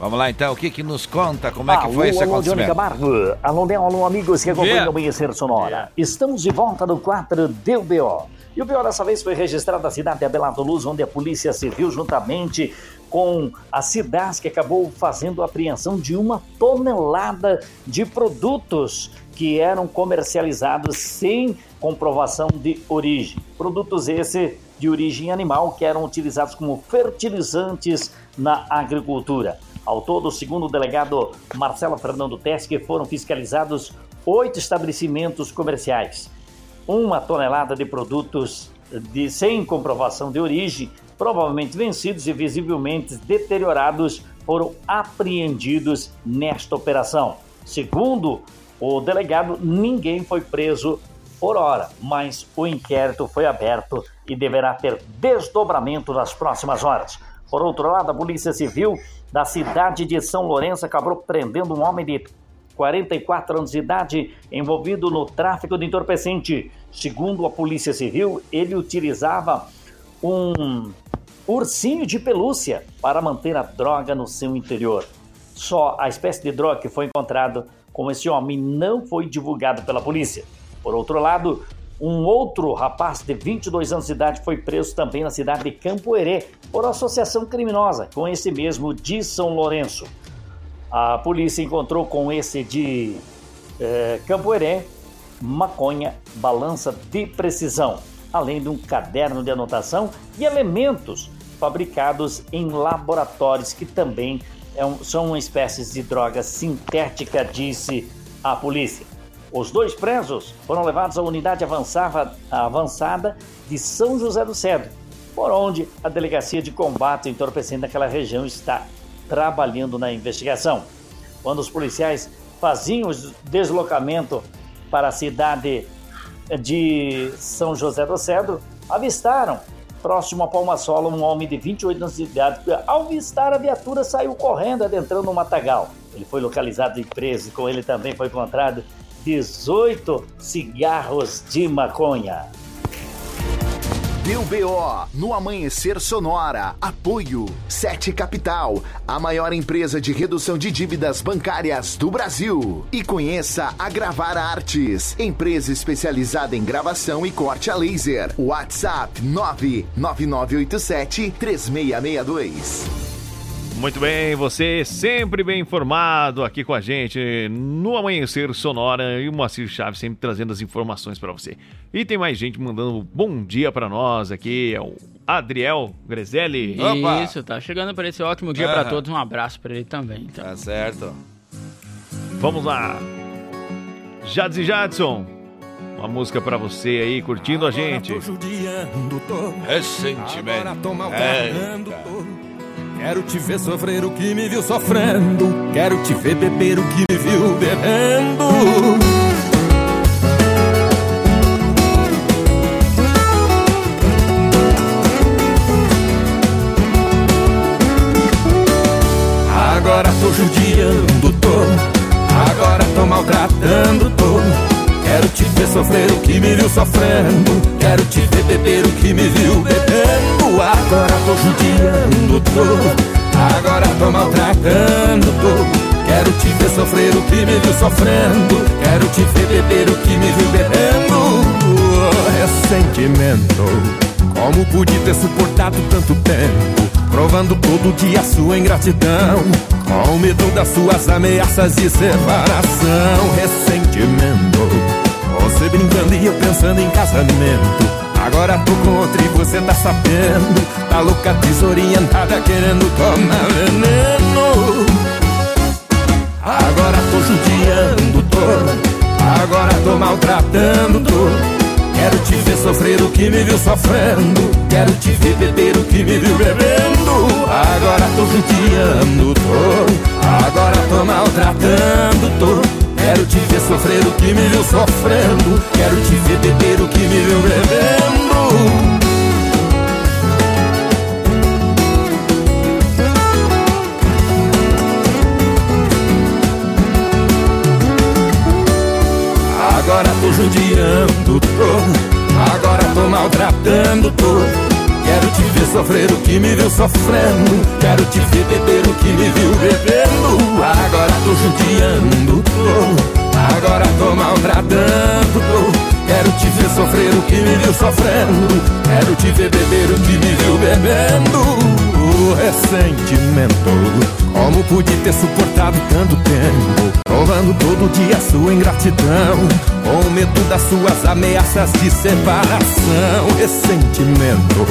Vamos lá então, o que que nos conta? Como é que Alô, foi esse alô, Johnny acontecimento? Camargo. Alô, alô, amigos que acompanham Yeah. o Amanhecer Sonora. Estamos de volta no quadro Deu BO. E o BO dessa vez foi registrado na cidade de Abelardo Luz, onde a Polícia Civil, juntamente com a cidade que acabou fazendo a apreensão de uma tonelada de produtos que eram comercializados sem comprovação de origem. Produtos esse de origem animal que eram utilizados como fertilizantes na agricultura. Ao todo, segundo o delegado Marcelo Fernando Tesque, foram fiscalizados oito estabelecimentos comerciais. Uma tonelada de produtos de, sem comprovação de origem, provavelmente vencidos e visivelmente deteriorados, foram apreendidos nesta operação. Segundo o delegado, ninguém foi preso por hora, mas o inquérito foi aberto e deverá ter desdobramento nas próximas horas. Por outro lado, a Polícia Civil da cidade de São Lourenço acabou prendendo um homem de 44 anos de idade envolvido no tráfico de entorpecente. Segundo a Polícia Civil, ele utilizava um ursinho de pelúcia para manter a droga no seu interior. Só a espécie de droga que foi encontrado com esse homem não foi divulgado pela polícia. Por outro lado, um outro rapaz de 22 anos de idade foi preso também na cidade de Campo Herê por associação criminosa com esse mesmo de São Lourenço. A polícia encontrou com esse de eh, Campo Herê maconha, balança de precisão, além de um caderno de anotação e elementos fabricados em laboratórios que também é são espécies de droga sintética, disse a polícia. Os dois presos foram levados à unidade avançada de São José do Cedro, por onde a Delegacia de Combate ao Entorpecente daquela região está trabalhando na investigação. Quando os policiais faziam o deslocamento para a cidade de São José do Cedro avistaram, próximo a Palmasola, um homem de 28 anos de idade. Ao avistar a viatura, saiu correndo, adentrando o matagal. Ele foi localizado e preso, com ele também foi encontrado 18 cigarros de maconha. Deu BO no Amanhecer Sonora. Apoio Sete Capital, a maior empresa de redução de dívidas bancárias do Brasil. E conheça a Gravar Artes, empresa especializada em gravação e corte a laser. WhatsApp 99987 3662. Muito bem, você sempre bem informado aqui com a gente no Amanhecer Sonora e o Moacir Chaves sempre trazendo as informações para você. E tem mais gente mandando bom dia para nós aqui, é o Adriel Grezelli. Isso, tá chegando para esse ótimo dia para Aham. todos. Um abraço para ele também. Então. Tá certo. Vamos lá. Jads e Jadson, uma música para você aí curtindo a gente. Agora tô É. maltratando Quero te ver sofrer o que me viu sofrendo. Quero te ver beber o que me viu bebendo. Agora tô judiando todo. Agora tô maltratando sofrer o que me viu sofrendo. Quero te ver beber o que me viu bebendo. Agora tô judiando todo. Agora tô maltratando todo. Quero te ver sofrer o que me viu sofrendo. Quero te ver beber o que me viu bebendo. Ressentimento. Como pude ter suportado tanto tempo? Provando todo dia sua ingratidão. Com medo das suas ameaças de separação. Ressentimento. Você brincando e eu pensando em casamento. Agora tô contra e você tá sabendo. Tá louca, desorientada, querendo tomar veneno. Agora tô judiando todo. Agora tô maltratando todo. Quero te ver sofrer o que me viu sofrendo. Quero te ver beber o que me viu bebendo. Agora tô judiando todo. Agora tô maltratando todo. Quero te ver sofrer o que me viu sofrendo. Quero te ver beber o que me viu bebendo. Agora tô judiando todo Agora tô maltratando todo Quero te ver sofrer o que me viu sofrendo. Quero te ver beber o que me viu bebendo. Agora tô judiando Agora tô maltratando todo Quero te ver sofrer o que me viu sofrendo. Quero te ver beber o que me viu bebendo. O ressentimento. Como pude ter suportado tanto tempo? Provando todo dia sua ingratidão. Com medo das suas ameaças de separação. Ressentimento.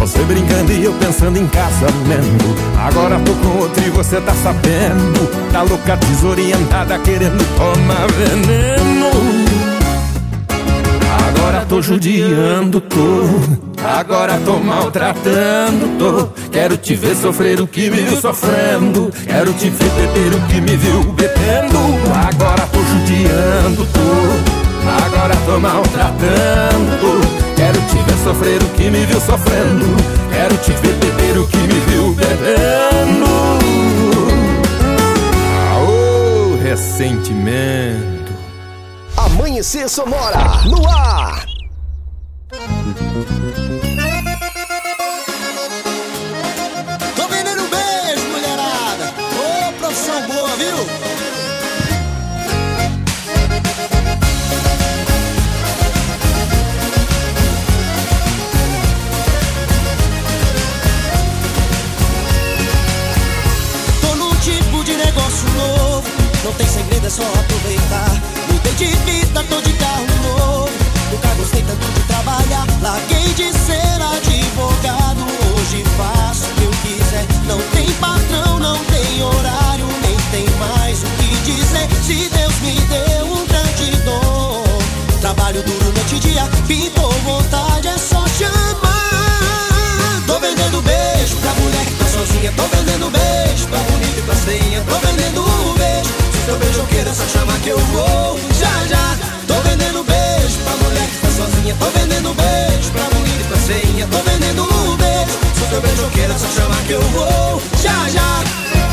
Você brincando e eu pensando em casamento. Agora tô com outro e você tá sabendo. Tá louca, desorientada, querendo tomar veneno tô judiando tô. Agora tô maltratando tô. Quero te ver sofrer o que me viu sofrendo. Quero te ver beber o que me viu bebendo. Agora tô judiando tô. Agora tô maltratando tô. Quero te ver sofrer o que me viu sofrendo. Quero te ver beber o que me viu bebendo. Aô, ressentimento. Amanhecer Sonora, no ar. Não tem segredo, é só aproveitar. Mudei de vida, tô de carro novo. Nunca gostei tanto de trabalhar. Larguei de ser advogado. Hoje faço o que eu quiser. Não tem patrão, não tem horário, nem tem mais o que dizer. Se Deus me deu um grande dom. Trabalho duro noite e dia, pintou vontade, é só chamar. Tô vendendo beijo pra mulher que tá sozinha. Tô vendendo beijo pra bonita e pra feinha. Tô vendendo teu beijo, queira só chamar que eu vou. Já, já, tô vendendo beijo pra mulher que tá sozinha. Tô vendendo beijo pra mulher que tá feinha Tô vendendo um beijo, sou teu beijo, queira só chamar que eu vou. Já, já.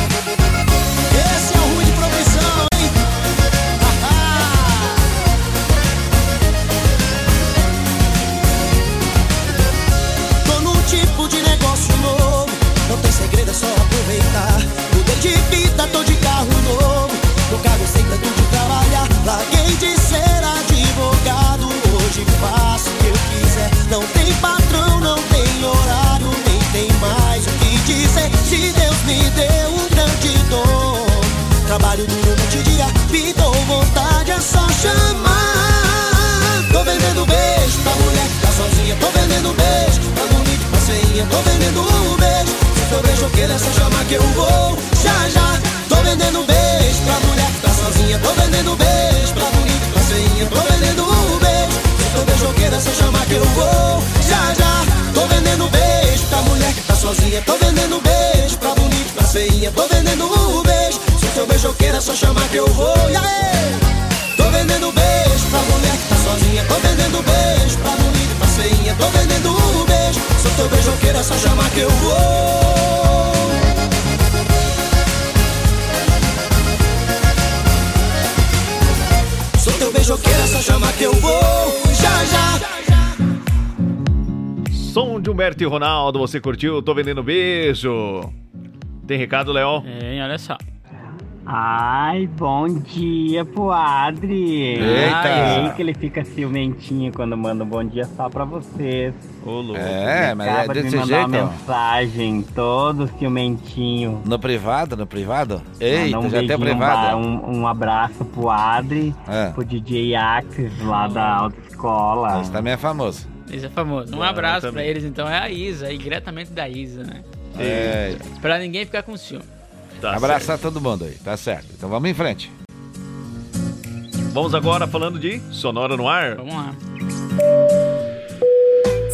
Trabalho duro noite e dia, me dou vontade, é só chamar. Tô vendendo beijo pra mulher que tá sozinha, tô vendendo beijo pra bonito, pra feinha, tô vendendo um beijo. Se eu beijo queira, é só chamar que eu vou já já. Tô vendendo beijo pra mulher que tá sozinha, tô vendendo beijo pra bonito, pra feinha, tô vendendo um beijo. Se eu beijo queira, é só chamar que eu vou já já. Tô vendendo beijo pra mulher que tá sozinha, tô vendendo beijo pra bonito, pra feinha, tô vendendo um beijo. Se o teu beijo queira, é só chamar que eu vou. E aí? Tô vendendo beijo pra mulher que tá sozinha, tô vendendo beijo pra bonito, pra feinha, tô vendendo um beijo. Se o teu beijo queira, é só chamar que eu vou. Sou teu beijoqueiro, é só chamar que eu vou já já. Som de Humberto e Ronaldo, você curtiu? Tô vendendo beijo. Tem recado, Léo? Tem, olha só. Ai, bom dia pro Adri. Eita. Ai, que ele fica ciumentinho quando manda um bom dia só pra vocês. Ô, louco. É, mas é Acaba de desse me mandar jeito, uma mensagem, todo ciumentinho. No privado, no privado? Manda Eita, um já beijinho, privado. Um, um abraço pro Adri, É. pro DJ Ax, lá da autoescola. Esse também é famoso. Esse é famoso. Um É, abraço pra eles, então. É a Isa, aí diretamente da Isa, né? É. Pra ninguém ficar com ciúme. Tá Abraçar todo mundo aí, tá certo. Então vamos em frente. Vamos agora falando de Sonora no Ar. Vamos lá.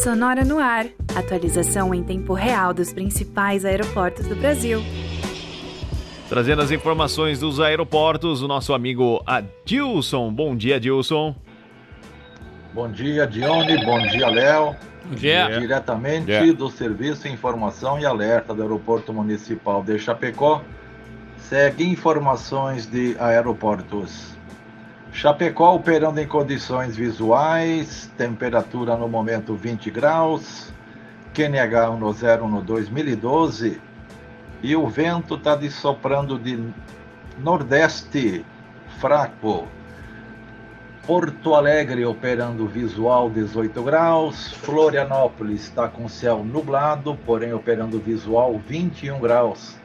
Sonora no ar. Atualização em tempo real dos principais aeroportos do Brasil. Trazendo as informações dos aeroportos, o nosso amigo Adilson. Bom dia, Adilson. Bom dia, Dione. Bom dia, Léo. Bom dia. Diretamente Dia. do Serviço Informação e Alerta do Aeroporto Municipal de Chapecó, segue informações de aeroportos. Chapecó operando em condições visuais, temperatura no momento 20 graus, QNH 10 no 2012 e o vento está soprando de nordeste fraco. Porto Alegre operando visual 18 graus, Florianópolis está com céu nublado, porém operando visual 21 graus.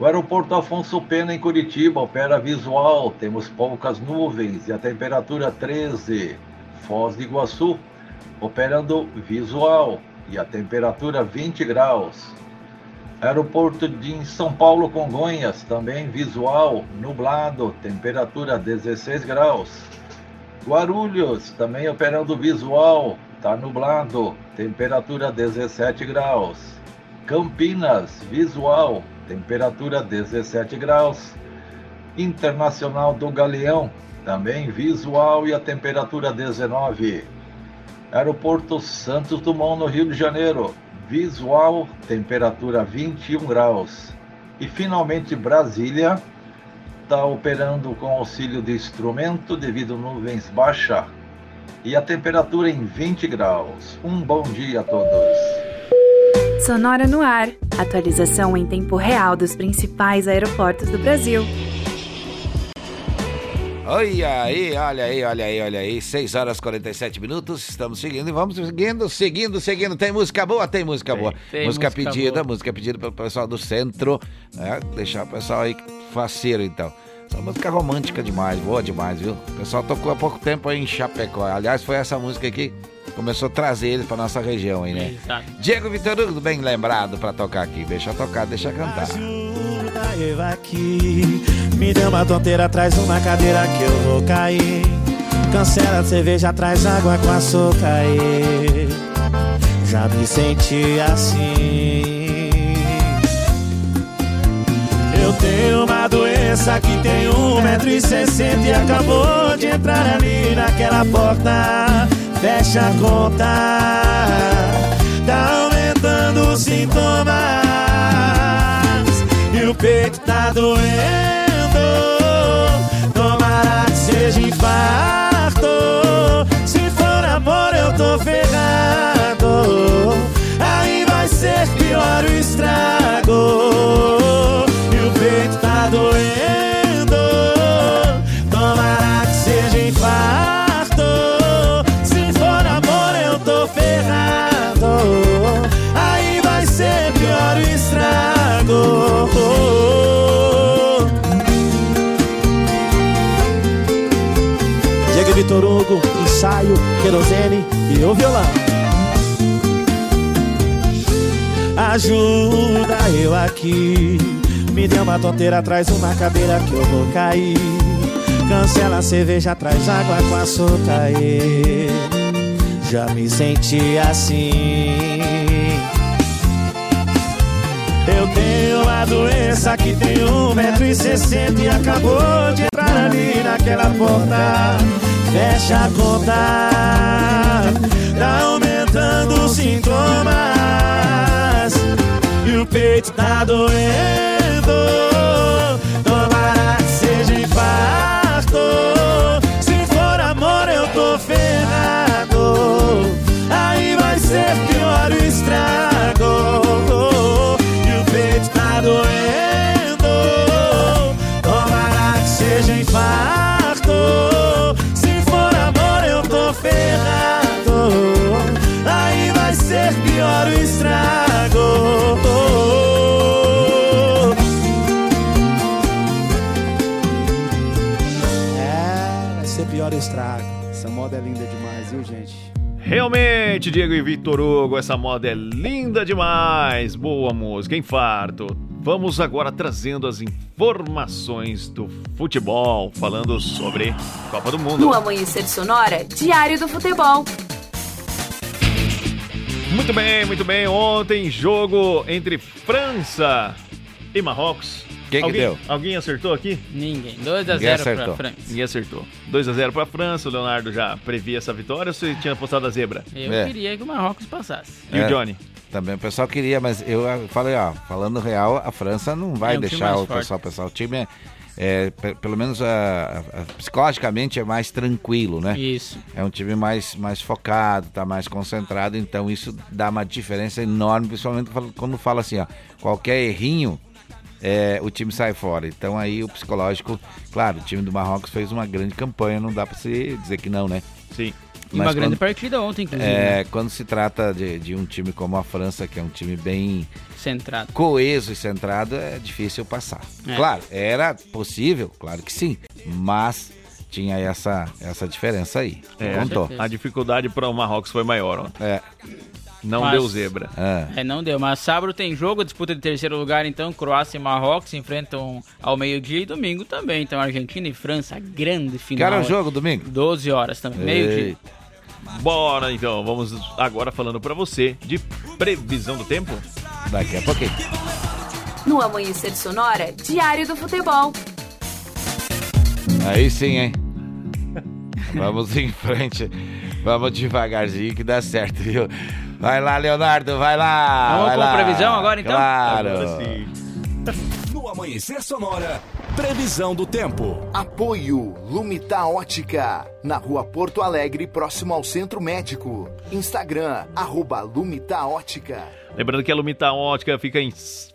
O aeroporto Afonso Pena em Curitiba opera visual, temos poucas nuvens e a temperatura 13. Foz do Iguaçu operando visual e a temperatura 20 graus. Aeroporto de São Paulo Congonhas também visual, nublado, temperatura 16 graus. Guarulhos, também operando visual, está nublado, temperatura 17 graus. Campinas, visual, temperatura 17 graus. Internacional do Galeão, também visual e a temperatura 19. Aeroporto Santos Dumont, no Rio de Janeiro, visual, temperatura 21 graus. E finalmente Brasília, está operando com auxílio de instrumento devido nuvens baixa e a temperatura em 20 graus. Um bom dia a todos. Sonora no ar. Atualização em tempo real dos principais aeroportos do Brasil. Olha aí, olha aí, olha aí, olha aí. 6 horas e 47 minutos. Estamos seguindo e vamos seguindo, seguindo, seguindo. Tem música boa? Tem música boa. tem música, música pedida, boa. música pedida pelo pessoal do centro. Né? Deixar o pessoal aí faceiro, então. Essa música é romântica demais, boa demais, viu? O pessoal tocou há pouco tempo aí em Chapecó. Aliás, foi essa música aqui que começou a trazer eles pra nossa região aí, né? Exato. Diego Vitor Hugo, bem lembrado pra tocar aqui. Deixa tocar, deixa cantar. da Aqui. Me deu uma tonteira, traz uma cadeira que eu vou cair. Cancela a cerveja, traz água com açúcar. aí. Já me senti assim. Eu tenho uma doença que tem 1,60m e acabou de entrar ali naquela porta. Fecha a conta, tá aumentando os sintomas. O peito tá doendo. Tomara que seja infarto. Se for amor, eu tô ferrado. Aí vai ser pior o estrago. E o peito tá doendo. Vitor Hugo, ensaio, querosene e o violão. Ajuda eu aqui. Me deu uma tonteira, traz uma cadeira que eu vou cair. Cancela a cerveja, traz água com açúcar. aí. Já me senti assim. Eu tenho uma doença que tem 1,60m e acabou de entrar ali naquela porta. Fecha a conta, tá aumentando os sintomas. E o peito tá doendo. Tomara que seja infarto. Pior o estrago. É, vai ser pior o estrago. Essa moda é linda demais, viu, gente? Realmente, Diego e Vitor Hugo, essa moda é linda demais. Boa música, infarto. Vamos agora trazendo as informações do futebol, falando sobre Copa do Mundo. No Amanhecer Sonora, Diário do Futebol. Muito bem, muito bem. Ontem, jogo entre França e Marrocos. Quem que alguém, deu? Alguém acertou aqui? Ninguém. 2 a Ninguém 0 pra acertou. França. Ninguém acertou. 2 a 0 para a França. O Leonardo já previa essa vitória ou você tinha apostado a zebra? Eu É. queria que o Marrocos passasse. E o É, Johnny? Também o pessoal queria, mas eu falei, ó, falando real, a França não vai É um deixar o forte. pessoal pensar. O time é, é, pe- pelo menos ah, ah, psicologicamente é mais tranquilo, né? Isso. É um time mais, mais focado, tá mais concentrado, então isso dá uma diferença enorme, principalmente quando- fala assim, ó, qualquer errinho, é, o time sai fora. Então aí o psicológico, claro, o time do Marrocos fez uma grande campanha, não dá pra se dizer que não, né? Sim. E uma grande partida ontem, inclusive. É, né? quando se trata de, de um time como a França, que é um time bem Centrado. coeso e centrado, é difícil passar. É. Claro, era possível, claro que sim, mas tinha essa, essa diferença aí. É, Contou. a dificuldade para o Marrocos foi maior ontem. É. Não Mas- deu zebra. É, não deu. Mas sábado tem jogo, disputa de terceiro lugar, então Croácia e Marrocos se enfrentam ao meio-dia e domingo também. Então Argentina e França, grande final. Que é o jogo, domingo? 12 horas também, meio-dia. Bora então, vamos agora falando para você de previsão do tempo. Daqui a pouquinho. No Amanhecer Sonora, Diário do Futebol. Aí sim, hein? <laughs> Vamos em frente. Vamos devagarzinho que dá certo, viu? Vai lá, Leonardo, vai lá. Vamos vai com lá. previsão agora, então? Claro. Agora No Amanhecer Sonora, previsão do tempo. Apoio Lumita Ótica, na rua Porto Alegre, próximo ao Centro Médico. Instagram, arroba Lumita Ótica. Lembrando que a Lumita Ótica fica em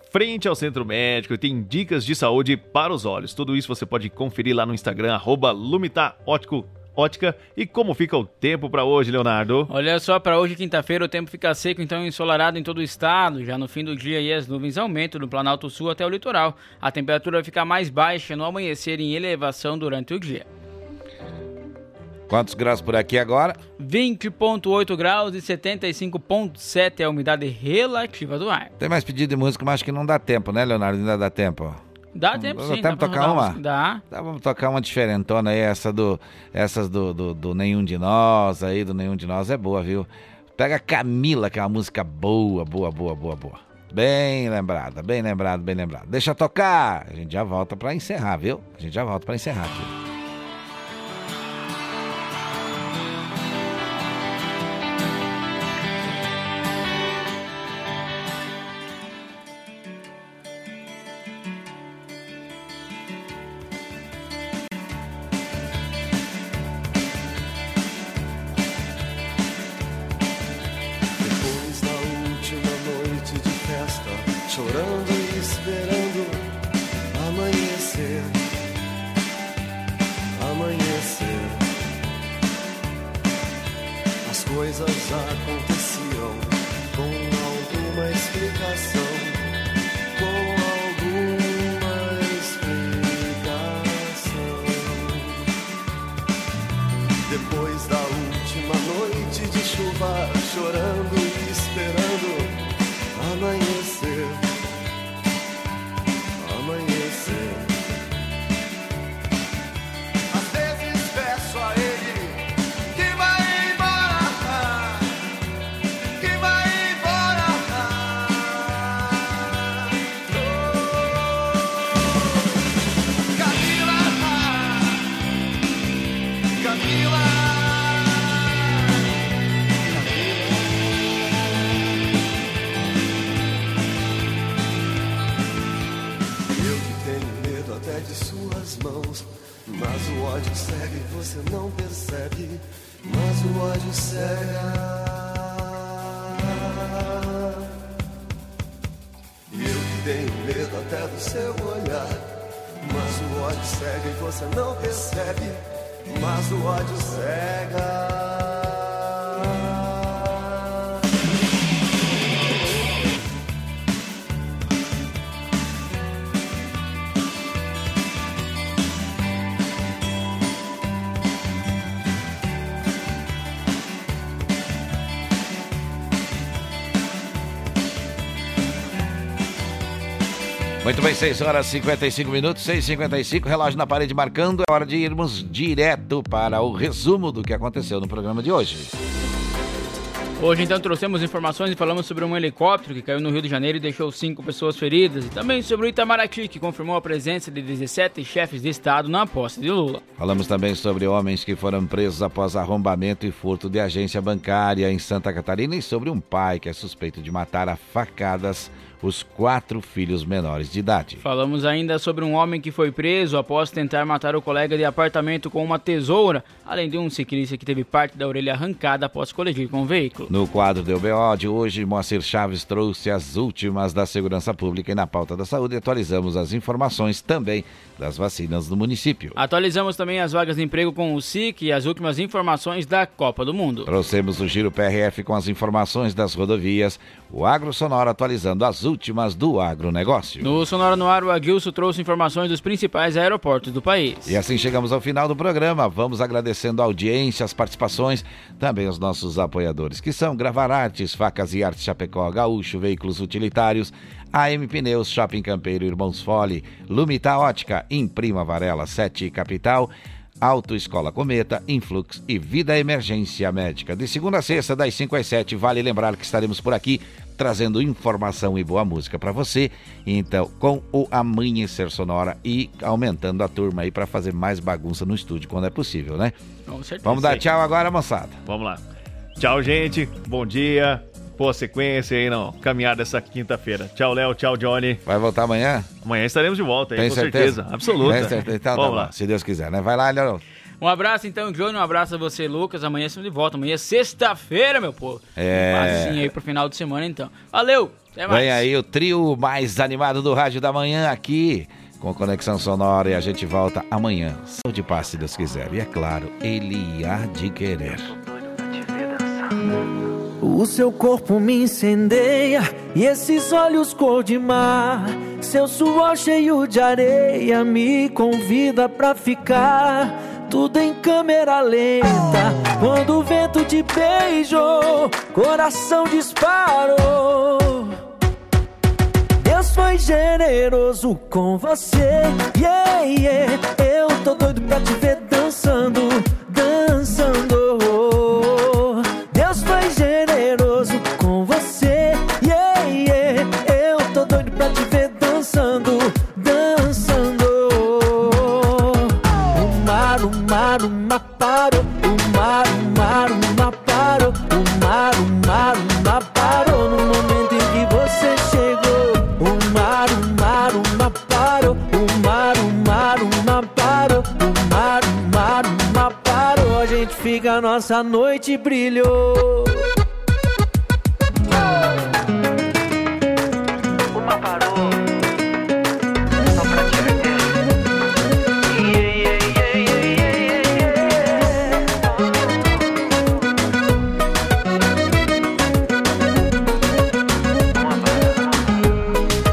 frente ao centro médico e tem dicas de saúde para os olhos. Tudo isso você pode conferir lá no Instagram, arroba Lumita Ótico- Ótica. E como fica o tempo para hoje, Leonardo? Olha só, para hoje, quinta-feira, o tempo fica seco, então ensolarado em todo o estado. Já no fim do dia, aí, as nuvens aumentam do Planalto Sul até o litoral. A temperatura fica mais baixa no amanhecer em elevação durante o dia. Quantos graus por aqui agora? 20,8 graus e 75,7 é a umidade relativa do ar. Tem mais pedido de música, mas acho que não dá tempo, né, Leonardo? Ainda dá tempo. Dá tempo Dá sim, dá pra tocar uma? Dá. Tá, vamos tocar uma diferentona aí, essa do, essas do, do, do Nenhum de Nós aí, do Nenhum de Nós é boa, viu? Pega Camila, que é uma música boa, boa, boa, boa, boa. Bem lembrada, bem lembrado, bem lembrado. Deixa tocar, a gente já volta pra encerrar, viu? A gente já volta pra encerrar aqui. Bem, 6 horas e 55 minutos, 6 e 55 relógio na parede marcando. É hora de irmos direto para o resumo do que aconteceu no programa de hoje. Hoje então trouxemos informações e falamos sobre um helicóptero que caiu no Rio de Janeiro e deixou cinco pessoas feridas e também sobre o Itamaraty que confirmou a presença de 17 chefes de estado na posse de Lula. Falamos também sobre homens que foram presos após arrombamento e furto de agência bancária em Santa Catarina e sobre um pai que é suspeito de matar a facadas os quatro filhos menores de idade. Falamos ainda sobre um homem que foi preso após tentar matar o colega de apartamento com uma tesoura, além de um ciclista que teve parte da orelha arrancada após colidir com o veículo. No quadro do BO de hoje, Moacir Chaves trouxe as últimas da segurança pública e na pauta da saúde atualizamos as informações também das vacinas no município. Atualizamos também as vagas de emprego com o SIC e as últimas informações da Copa do Mundo. Trouxemos o Giro PRF com as informações das rodovias, o Agro Sonora atualizando as últimas do agronegócio. No Sonora no Ar, o Aguilso trouxe informações dos principais aeroportos do país. E assim chegamos ao final do programa. Vamos agradecendo a audiência, as participações, também os nossos apoiadores, que são Gravar Artes, Facas e Artes Chapecó, Gaúcho, Veículos Utilitários, AM Pneus, Shopping Campeiro, Irmãos Fole, Lumita Ótica, Imprima Varela, Sete Capital, Autoescola Cometa, Influx e Vida Emergência Médica. De segunda a sexta, das 5 às 7, vale lembrar que estaremos por aqui trazendo informação e boa música para você. Então, com o Amanhecer Sonora e aumentando a turma aí para fazer mais bagunça no estúdio quando é possível, né? Com certeza. Vamos dar tchau agora, moçada. Vamos lá. Tchau, gente. Bom dia. Boa sequência aí, não. Caminhada essa quinta-feira. Tchau, Léo. Tchau, Johnny. Vai voltar amanhã? Amanhã estaremos de volta aí, Tem com certeza? certeza. Absoluta. Tem certeza. Então, tá Vamos bom, lá. se Deus quiser, né? Vai lá, Léo. Um abraço então, Johnny. Um abraço a você, Lucas. Amanhã estamos de volta. Amanhã é sexta-feira, meu povo. É. Passinho aí pro final de semana, então. Valeu! Até mais. Vem aí o trio mais animado do Rádio da Manhã aqui, com Conexão Sonora, e a gente volta amanhã. Saúde e paz, se Deus quiser. E é claro, Ele há de querer. O seu corpo me incendeia e esses olhos cor de mar. Seu suor cheio de areia me convida pra ficar. Tudo em câmera lenta. Quando o vento te beijou, coração disparou. Deus foi generoso com você. Yeah, yeah. Eu tô doido pra te ver dançando, dançando. nossa noite brilhou. Parou, só pra te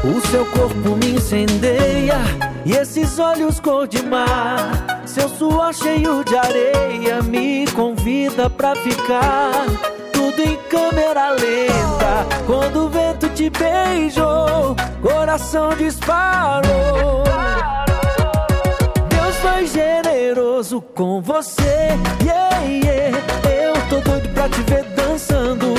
o seu corpo me incendeia e esses olhos cor de mar. Seu suor cheio de areia me convida pra ficar. Tudo em câmera lenta. Quando o vento te beijou, coração disparou. Deus foi generoso com você. Yeah, yeah. Eu tô doido pra te ver dançando.